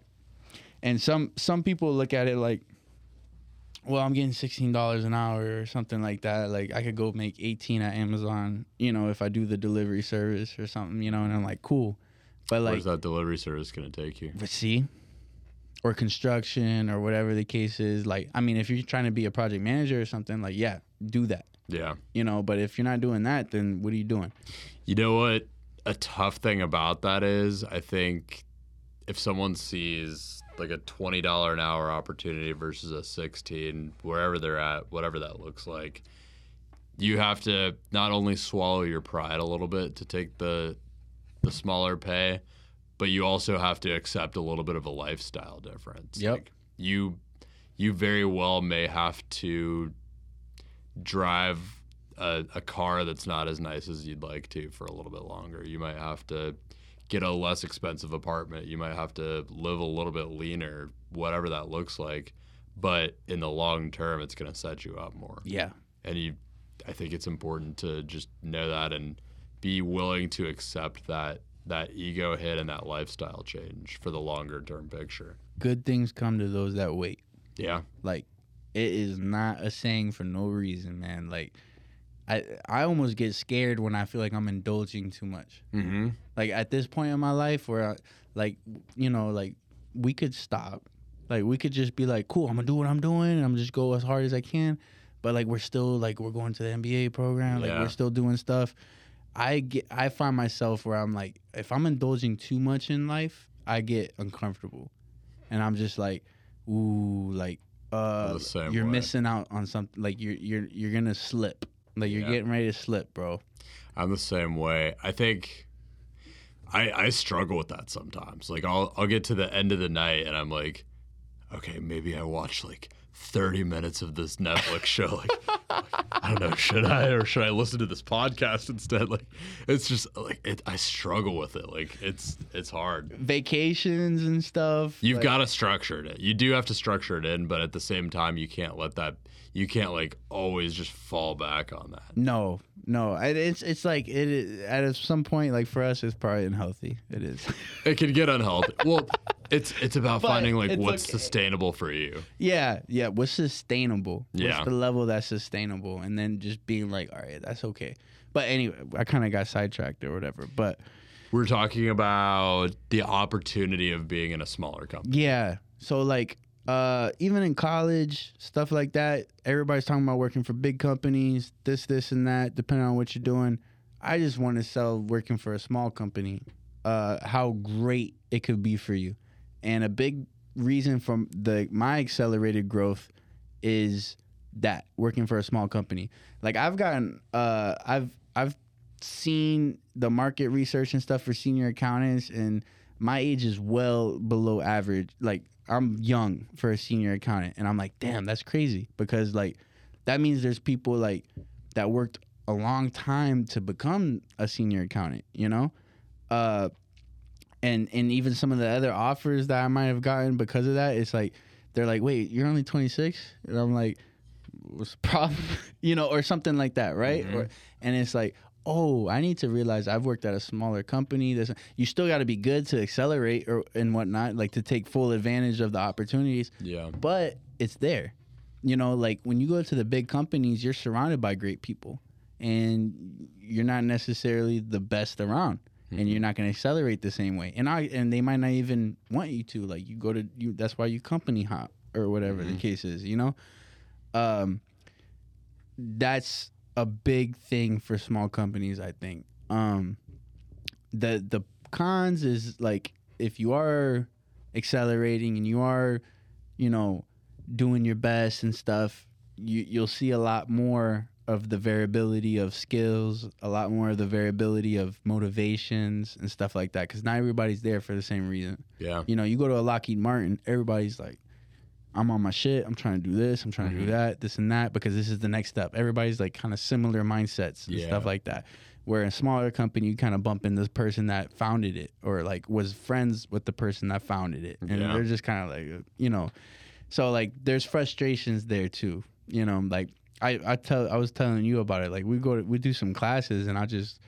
Speaker 2: and some some people look at it like well i'm getting $16 an hour or something like that like i could go make 18 at amazon you know if i do the delivery service or something you know and i'm like cool but like
Speaker 1: Where's that delivery service going to take you?
Speaker 2: But see, or construction or whatever the case is. Like, I mean, if you're trying to be a project manager or something, like, yeah, do that.
Speaker 1: Yeah.
Speaker 2: You know, but if you're not doing that, then what are you doing?
Speaker 1: You know what? A tough thing about that is, I think if someone sees like a twenty dollar an hour opportunity versus a sixteen, wherever they're at, whatever that looks like, you have to not only swallow your pride a little bit to take the the smaller pay, but you also have to accept a little bit of a lifestyle difference.
Speaker 2: Yep.
Speaker 1: Like, you you very well may have to drive a, a car that's not as nice as you'd like to for a little bit longer. You might have to get a less expensive apartment. You might have to live a little bit leaner, whatever that looks like. But in the long term, it's going to set you up more.
Speaker 2: Yeah.
Speaker 1: And you, I think it's important to just know that and be willing to accept that that ego hit and that lifestyle change for the longer term picture.
Speaker 2: Good things come to those that wait.
Speaker 1: Yeah.
Speaker 2: Like, it is not a saying for no reason, man. Like, I I almost get scared when I feel like I'm indulging too much.
Speaker 1: Mm-hmm.
Speaker 2: Like at this point in my life, where I, like you know, like we could stop, like we could just be like, cool, I'm gonna do what I'm doing, and I'm just go as hard as I can. But like we're still like we're going to the MBA program, like
Speaker 1: Yeah.
Speaker 2: we're still doing stuff. I get I find myself where I'm like, if I'm indulging too much in life, I get uncomfortable, and I'm just like, ooh, like uh, you're
Speaker 1: way.
Speaker 2: missing out on something. Like you're you're you're gonna slip. Like you're
Speaker 1: Yeah.
Speaker 2: getting ready to slip, bro.
Speaker 1: I'm the same way. I think I I struggle with that sometimes. Like I'll I'll get to the end of the night and I'm like, okay, maybe I watch like 30 minutes of this Netflix show. Like, I don't know, should I or should I listen to this podcast instead? Like, it's just like it, I struggle with it. Like, it's it's hard.
Speaker 2: Vacations and stuff.
Speaker 1: You've
Speaker 2: like-
Speaker 1: got to structure it. You do have to structure it in, but at the same time, you can't let that. You can't like always just fall back on that.
Speaker 2: No, no. It's it's like it at some point like for us it's probably unhealthy. It is.
Speaker 1: It can get unhealthy. well, It's it's about
Speaker 2: But
Speaker 1: finding like
Speaker 2: it's
Speaker 1: what's
Speaker 2: okay.
Speaker 1: sustainable for you.
Speaker 2: Yeah, yeah. What's sustainable?
Speaker 1: Yeah.
Speaker 2: What's the level that's sustainable? And then just being like, all right, that's okay. But anyway, I kind of got sidetracked or whatever. But
Speaker 1: We're talking about the opportunity of being in a smaller company.
Speaker 2: yeah, so like, uh, even in college, stuff like that, everybody's talking about working for big companies, this, this, and that, depending on what you're doing. I just want to sell working for a small company, uh, how great it could be for you. And a big reason from the my accelerated growth is that working for a small company. Like I've gotten uh I've I've seen the market research and stuff for senior accountants and my age is well below average. Like I'm young for a senior accountant and I'm like, "Damn, that's crazy." Because like that means there's people like that worked a long time to become a senior accountant, you know? Uh and and even some of the other offers that I might have gotten because of that, it's like they're like, "Wait, you're only 26?" And I'm like, "What's the problem?" you know, or something like that, right?
Speaker 1: Mhm.
Speaker 2: Or, and it's like, "Oh, I need to realize I've worked at a smaller company. There's, you still got to be good to accelerate or and whatnot, like to take full advantage of the opportunities,
Speaker 1: Yeah.
Speaker 2: but it's there. You know, like when you go to the big companies, you're surrounded by great people, and you're not necessarily the best around and you're not going to accelerate the same way. And I and they might not even want you to. Like you go to you. That's why you company hop or whatever the
Speaker 1: Mhm.
Speaker 2: case is. You know, um, that's a big thing for small companies. I think. Um, the the cons is like if you are accelerating and you are, you know, doing your best and stuff, you you'll see a lot more of the variability of skills, a lot more of the variability of motivations and stuff like that. Because not everybody's there for the same reason.
Speaker 1: Yeah.
Speaker 2: You know, you go to a Lockheed Martin, everybody's like, I'm on my shit. I'm trying to do this. I'm trying to
Speaker 1: Mhm.
Speaker 2: do that, this and that, because this is the next step. Everybody's like kind of similar mindsets and
Speaker 1: Yeah.
Speaker 2: stuff like that. Where in a smaller company, you kind of bump into the person that founded it or like was friends with the person that founded it. And
Speaker 1: Yeah.
Speaker 2: they're just kind of like, you know, so like there's frustrations there too. You know, like I, I tell I was telling you about it. Like we go to, we do some classes and I just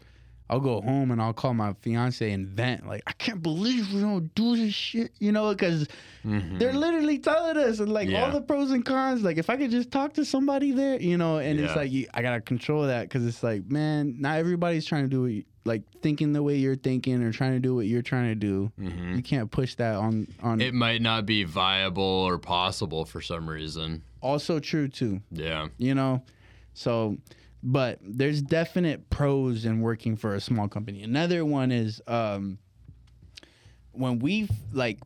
Speaker 2: I'll go home and I'll call my fiance and vent like I can't believe we don't do this shit, you know, because
Speaker 1: Mhm.
Speaker 2: they're literally telling us and like
Speaker 1: Yeah.
Speaker 2: all the pros and cons. Like if I could just talk to somebody there, you know, and it's like you, I gotta control that because it's like man, not everybody's trying to do what you, like thinking the way you're thinking or trying to do what you're trying to do.
Speaker 1: Mhm.
Speaker 2: You can't push that on on.
Speaker 1: It might not be viable or possible for some reason.
Speaker 2: Also true too.
Speaker 1: Yeah.
Speaker 2: you know so but there's definite pros in working for a small company another one is um when we like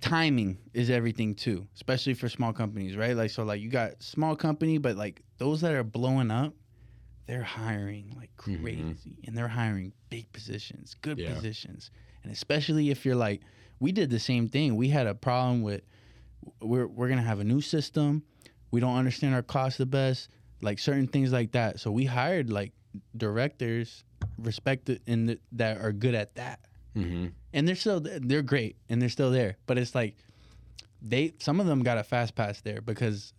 Speaker 2: timing is everything too especially for small companies right like so like you got small company but like those that are blowing up they're hiring like
Speaker 1: Mhm.
Speaker 2: crazy and they're hiring big positions good
Speaker 1: Yeah.
Speaker 2: positions and especially if you're like we did the same thing we had a problem with we're, we're gonna have a new system. We don't understand our costs the best like certain things like that. So we hired like directors respected and th- that are good at that.
Speaker 1: Hmm
Speaker 2: and they're still they're great and they're still there but it's like they some of them got a fast pass there because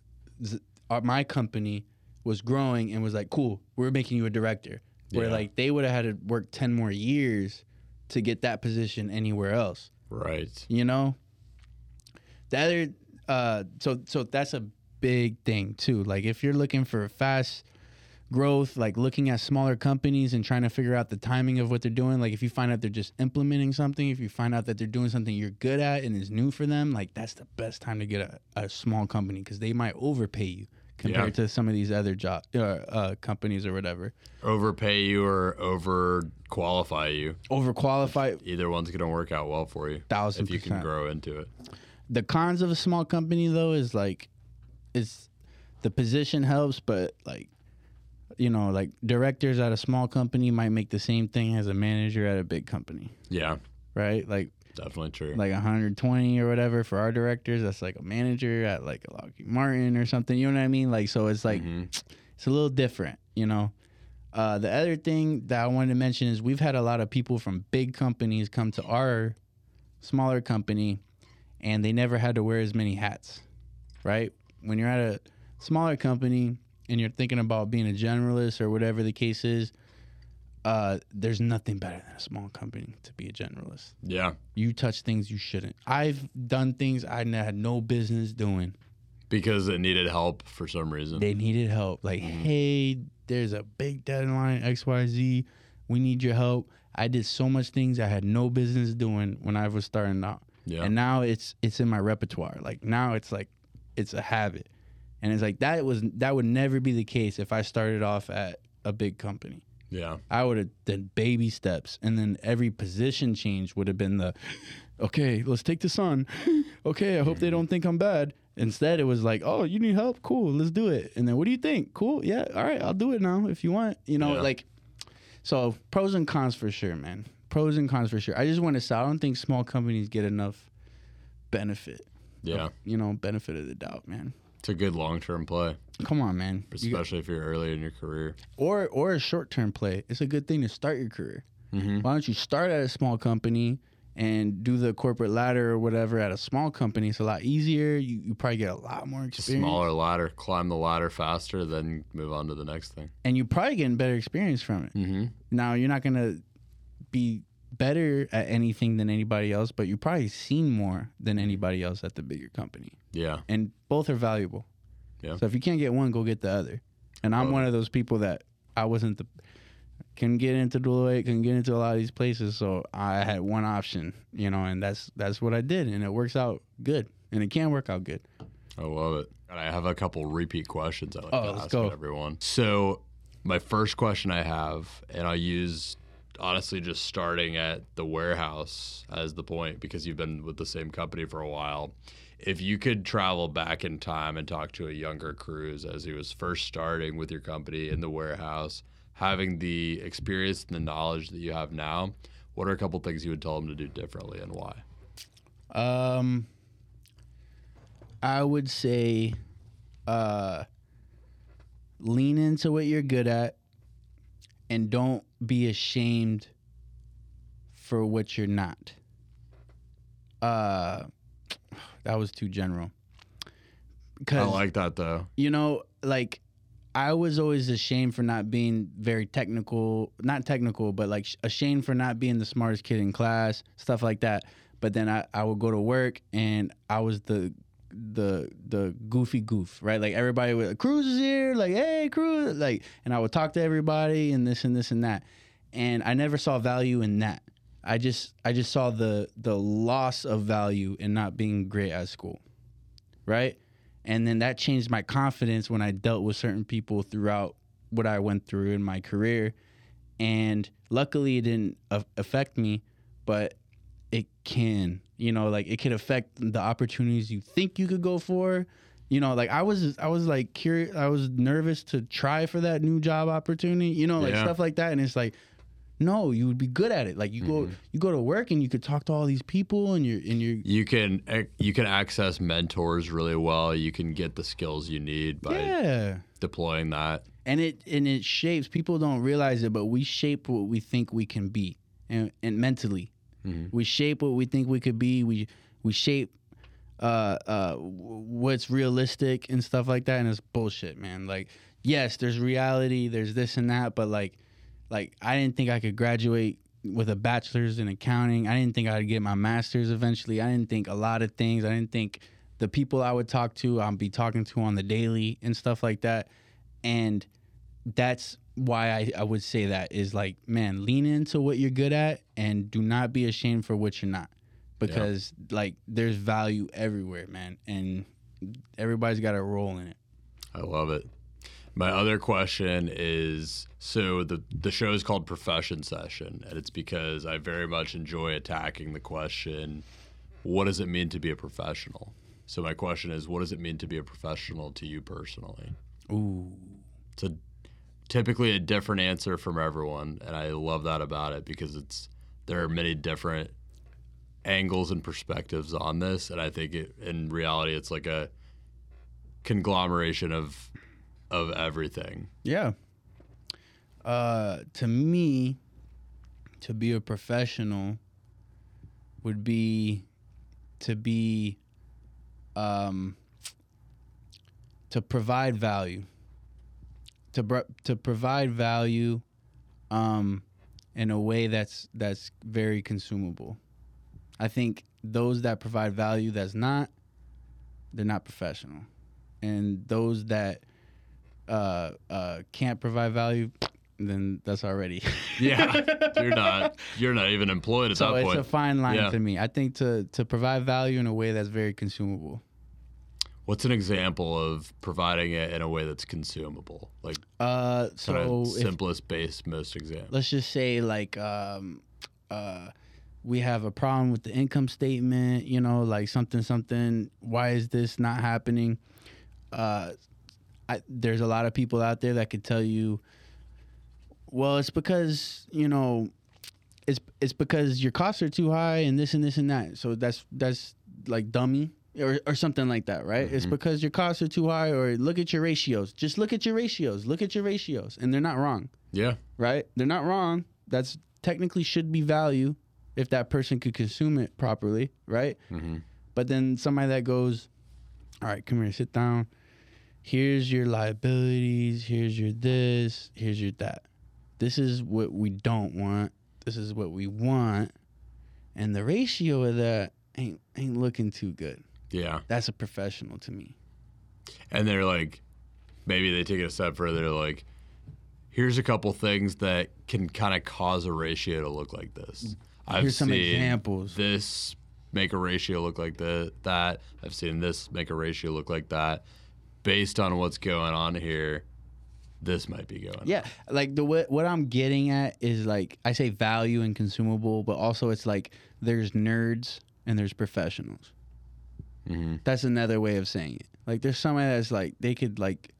Speaker 2: z- our, my company was growing and was like cool we're making you a director. Where
Speaker 1: Yeah.
Speaker 2: like they would have had to work 10 more years to get that position anywhere else.
Speaker 1: Right.
Speaker 2: you know the other uh so so that's a big thing too like if you're looking for fast growth like looking at smaller companies and trying to figure out the timing of what they're doing like if you find out they're just implementing something if you find out that they're doing something you're good at and is new for them like that's the best time to get a, a small company because they might overpay you compared to some of these other job uh, uh, companies or whatever
Speaker 1: Overpay you or over qualify you.
Speaker 2: overqualified
Speaker 1: Either one's gonna work out well for you
Speaker 2: thousand
Speaker 1: if you can grow into it.
Speaker 2: The cons of a small company though is like it's the position helps but like you know like directors at a small company might make the same thing as a manager at a big company
Speaker 1: Yeah,
Speaker 2: right like
Speaker 1: definitely true.
Speaker 2: like 120 or whatever for our directors that's like a manager at like a Lockheed Martin or something you know what I mean like so it's like
Speaker 1: Mhm.
Speaker 2: it's a little different, you know. Uh, the other thing that I wanted to mention is we've had a lot of people from big companies come to our smaller company, and they never had to wear as many hats, right? When you're at a smaller company and you're thinking about being a generalist or whatever the case is, uh, there's nothing better than a small company to be a generalist.
Speaker 1: Yeah.
Speaker 2: You touch things you shouldn't. I've done things I had no business doing.
Speaker 1: Because it needed help for some reason.
Speaker 2: They needed help. Like,
Speaker 1: Mhm.
Speaker 2: hey, there's a big deadline, XYZ. We need your help. I did so much things I had no business doing when I was starting out.
Speaker 1: Yeah.
Speaker 2: And now it's it's in my repertoire. Like now it's like it's a habit. And it's like that was that would never be the case if I started off at a big company.
Speaker 1: yeah.
Speaker 2: I would have done baby steps, and then every position change would have been the, okay, let's take this on. Okay, I hope they don't think I'm bad. Instead, it was like, oh, you need help? Cool, let's do it. And then, what do you think? Cool, yeah, all right, I'll do it now if you want. You know,
Speaker 1: Yeah.
Speaker 2: like, so pros and cons for sure, man. Pros and cons for sure. I just want to say, I don't think small companies get enough benefit.
Speaker 1: Yeah.
Speaker 2: You know, benefit of the doubt, man.
Speaker 1: It's a good long term play,
Speaker 2: Come on, man. You-
Speaker 1: especially if you're early in your career.
Speaker 2: or or a short term play. It's a good thing to start your career.
Speaker 1: Mm-hmm.
Speaker 2: why don't you start at a small company and do the corporate ladder or whatever at a small company? It's a lot easier. You, you probably get a lot more experience.
Speaker 1: smaller ladder, climb the ladder faster, then move on to the next thing.
Speaker 2: And you're probably getting better experience from it.
Speaker 1: Mm-hmm.
Speaker 2: Now, you're not going to be better at anything than anybody else, but you probably seen more than mm-hmm. anybody else at the bigger company.
Speaker 1: Yeah.
Speaker 2: And both are valuable.
Speaker 1: Yeah.
Speaker 2: So if you can't get one, go get the other. And I'm
Speaker 1: Totally.
Speaker 2: one of those people that I wasn't the couldn't get into Deloitte, couldn't get into a lot of these places, so I had one option, you know, and that's that's what I did, and it works out good, and it can work out good.
Speaker 1: I love it. I have a couple repeat questions I like
Speaker 2: Oh,
Speaker 1: to ask everyone. So, my first question I have, and I'll use honestly just starting at the warehouse as the point because you've been with the same company for a while. If you could travel back in time and talk to a younger Cruz as he was first starting with your company in the warehouse, having the experience and the knowledge that you have now, what are a couple things you would tell him to do differently and why?
Speaker 2: Um, I would say, uh, lean into what you're good at, and don't be ashamed for what you're not. Uh, that was too general.
Speaker 1: I like that though.
Speaker 2: you know, like I was always ashamed for not being very technical, not technical, but like sh- ashamed for not being the smartest kid in class, stuff like that. But then I, I would go to work and I was the the the goofy goof, right? Like everybody would Cruz is here, like hey Cruz, like, and I would talk to everybody and this and this and that, and I never saw value in that. I just I just saw the the loss of value in not being great at school, right? and then that changed my confidence when I dealt with certain people throughout what I went through in my career. And luckily, it didn't affect me, but it can. You know, like it could affect the opportunities you think you could go for. You know, like I was, I was like curious, I was nervous to try for that new job opportunity. You know, like
Speaker 1: Yeah.
Speaker 2: stuff like that, and it's like. No, you would be good at it. Like you go,
Speaker 1: Mhm.
Speaker 2: you go to work and you could talk to all these people, and you're, and you're,
Speaker 1: you can you can access mentors really well. You can get the skills you need by
Speaker 2: yeah.
Speaker 1: deploying that.
Speaker 2: and it and it shapes people don't realize it but we shape what we think we can be and, and mentally
Speaker 1: Mhm.
Speaker 2: we shape what we think we could be. We we shape uh uh what's realistic and stuff like that and it's bullshit man. Like yes there's reality there's this and that but like like i didn't think i could graduate with a bachelor's in accounting. I didn't think i'd get my master's eventually. I didn't think a lot of things. I didn't think the people i would talk to i'd be talking to on the daily and stuff like that. And that's why I, I would say that is like man lean into what you're good at and do not be ashamed for what you're not because like there's value everywhere man and everybody's got a role in it
Speaker 1: I love it. My other question is so the the show is called Profession Session, and it's because I very much enjoy attacking the question, what does it mean to be a professional? So my question is, what does it mean to be a professional to you personally?
Speaker 2: ooh
Speaker 1: It's a typically a different answer from everyone, and I love that about it because it's there are many different angles and perspectives on this, and I think it, in reality it's like a conglomeration of of everything.
Speaker 2: yeah uh to me to be a professional would be to be um to provide value to br- to provide value um in a way that's that's very consumable. I think those that provide value that's not they're not professional. And those that uh, uh, can't provide value, then that's already
Speaker 1: Yeah, you're not you're not even employed at
Speaker 2: so
Speaker 1: that
Speaker 2: it's a fine line
Speaker 1: Yeah.
Speaker 2: to me. I think to to provide value in a way that's very consumable.
Speaker 1: What's an example of providing it in a way that's consumable? Like
Speaker 2: Uh, so
Speaker 1: of
Speaker 2: if,
Speaker 1: simplest base most example.
Speaker 2: let's just say like um, uh, we have a problem with the income statement. You know, like something something. Why is this not happening? Uh, I, there's a lot of people out there that could tell you. Well, it's because you know, it's it's because your costs are too high and this and this and that. So that's that's like dummy or or something like that, right? It's
Speaker 1: Mhm.
Speaker 2: because your costs are too high or look at your ratios. Just look at your ratios. Look at your ratios, and they're not wrong,
Speaker 1: Yeah.
Speaker 2: right? They're not wrong. That's technically should be value if that person could consume it properly, right?
Speaker 1: hmm
Speaker 2: But then somebody that goes, all right, come here, sit down. Here's your liabilities. Here's your this. Here's your that. This is what we don't want. This is what we want. And the ratio of that ain't ain't looking too good.
Speaker 1: Yeah.
Speaker 2: That's a professional to me.
Speaker 1: And they're like, maybe they take it a step further. Like, here's a couple things that can kind of cause a ratio to look like this. Mm. I've
Speaker 2: Here's some
Speaker 1: seen
Speaker 2: examples.
Speaker 1: this make a ratio look like the, that. I've seen this make a ratio look like that. Based on what's going on here, this might be going.
Speaker 2: Yeah, like the what what I'm getting at is like I say value and consumable, but also it's like there's nerds and there's professionals.
Speaker 1: Hmm
Speaker 2: That's another way of saying it. Like there's somebody that's like they could like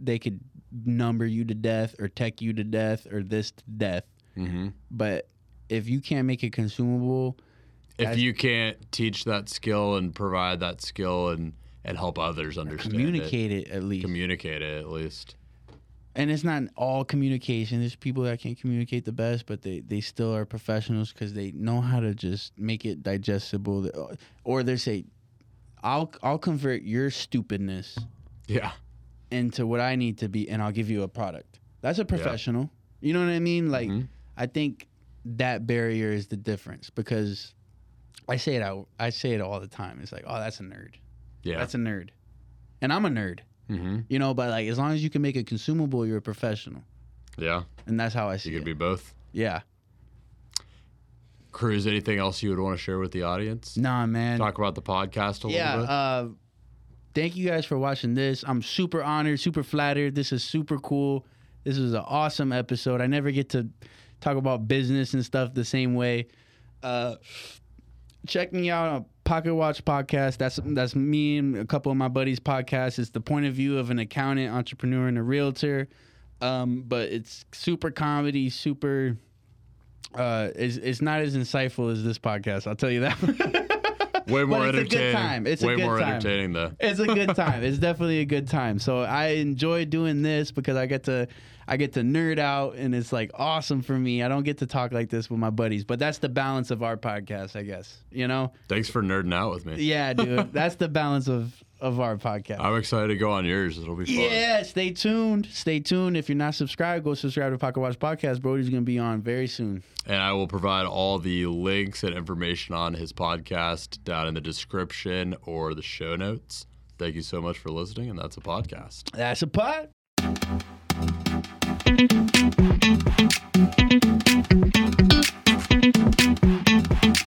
Speaker 2: they could number you to death or tech you to death or this to death.
Speaker 1: hmm
Speaker 2: But if you can't make it consumable,
Speaker 1: If you can't teach that skill and provide that skill and and help others understand
Speaker 2: communicate it, at
Speaker 1: it,
Speaker 2: least.
Speaker 1: communicate it at least.
Speaker 2: and it's not all communication. There's people that can't communicate the best, but they, they still are professionals because they know how to just make it digestible. Or they say, "I'll I'll convert your stupidness
Speaker 1: Yeah.
Speaker 2: into what I need to be, and I'll give you a product." That's a professional. You know what I mean? Like
Speaker 1: Mhm.
Speaker 2: I think that barrier is the difference because I say it out. I say it all the time. It's like, "Oh, that's a nerd.
Speaker 1: Yeah.
Speaker 2: That's a nerd," and I'm a nerd.
Speaker 1: hmm
Speaker 2: You know, but like as long as you can make it consumable, you're a professional,
Speaker 1: Yeah.
Speaker 2: and that's how I see it.
Speaker 1: You
Speaker 2: it.
Speaker 1: could be both.
Speaker 2: Yeah.
Speaker 1: Cruz, anything else you would want to share with the audience?
Speaker 2: Nah, man.
Speaker 1: Talk about the podcast a
Speaker 2: yeah.
Speaker 1: little bit.
Speaker 2: Uh, thank you guys for watching this. I'm super honored, super flattered. This is super cool. This is an awesome episode. I never get to talk about business and stuff the same way. Uh, check me out on Pocket Watch Podcast. That's that's me and a couple of my buddies' podcasts. It's the point of view of an accountant, entrepreneur, and a realtor. Um, but it's super comedy, super. Uh, it's, it's not as insightful as this podcast. I'll tell you that.
Speaker 1: Way more
Speaker 2: it's a good time. It's a good
Speaker 1: more
Speaker 2: time.
Speaker 1: entertaining though.
Speaker 2: it's a good time. It's definitely a good time. So I enjoy doing this because I get to I get to nerd out and it's like awesome for me. I don't get to talk like this with my buddies, but that's the balance of our podcast, I guess. You know?
Speaker 1: Thanks for nerding out with me.
Speaker 2: Yeah, dude. that's the balance of of our podcast.
Speaker 1: I'm excited to go on yours. It'll be fun.
Speaker 2: Yeah, stay tuned. Stay tuned. If you're not subscribed, go subscribe to Pocket Watch Podcast. Brody's going to be on very soon.
Speaker 1: And I will provide all the links and information on his podcast down in the description or the show notes. Thank you so much for listening, and that's a podcast.
Speaker 2: That's a pod. Thank you.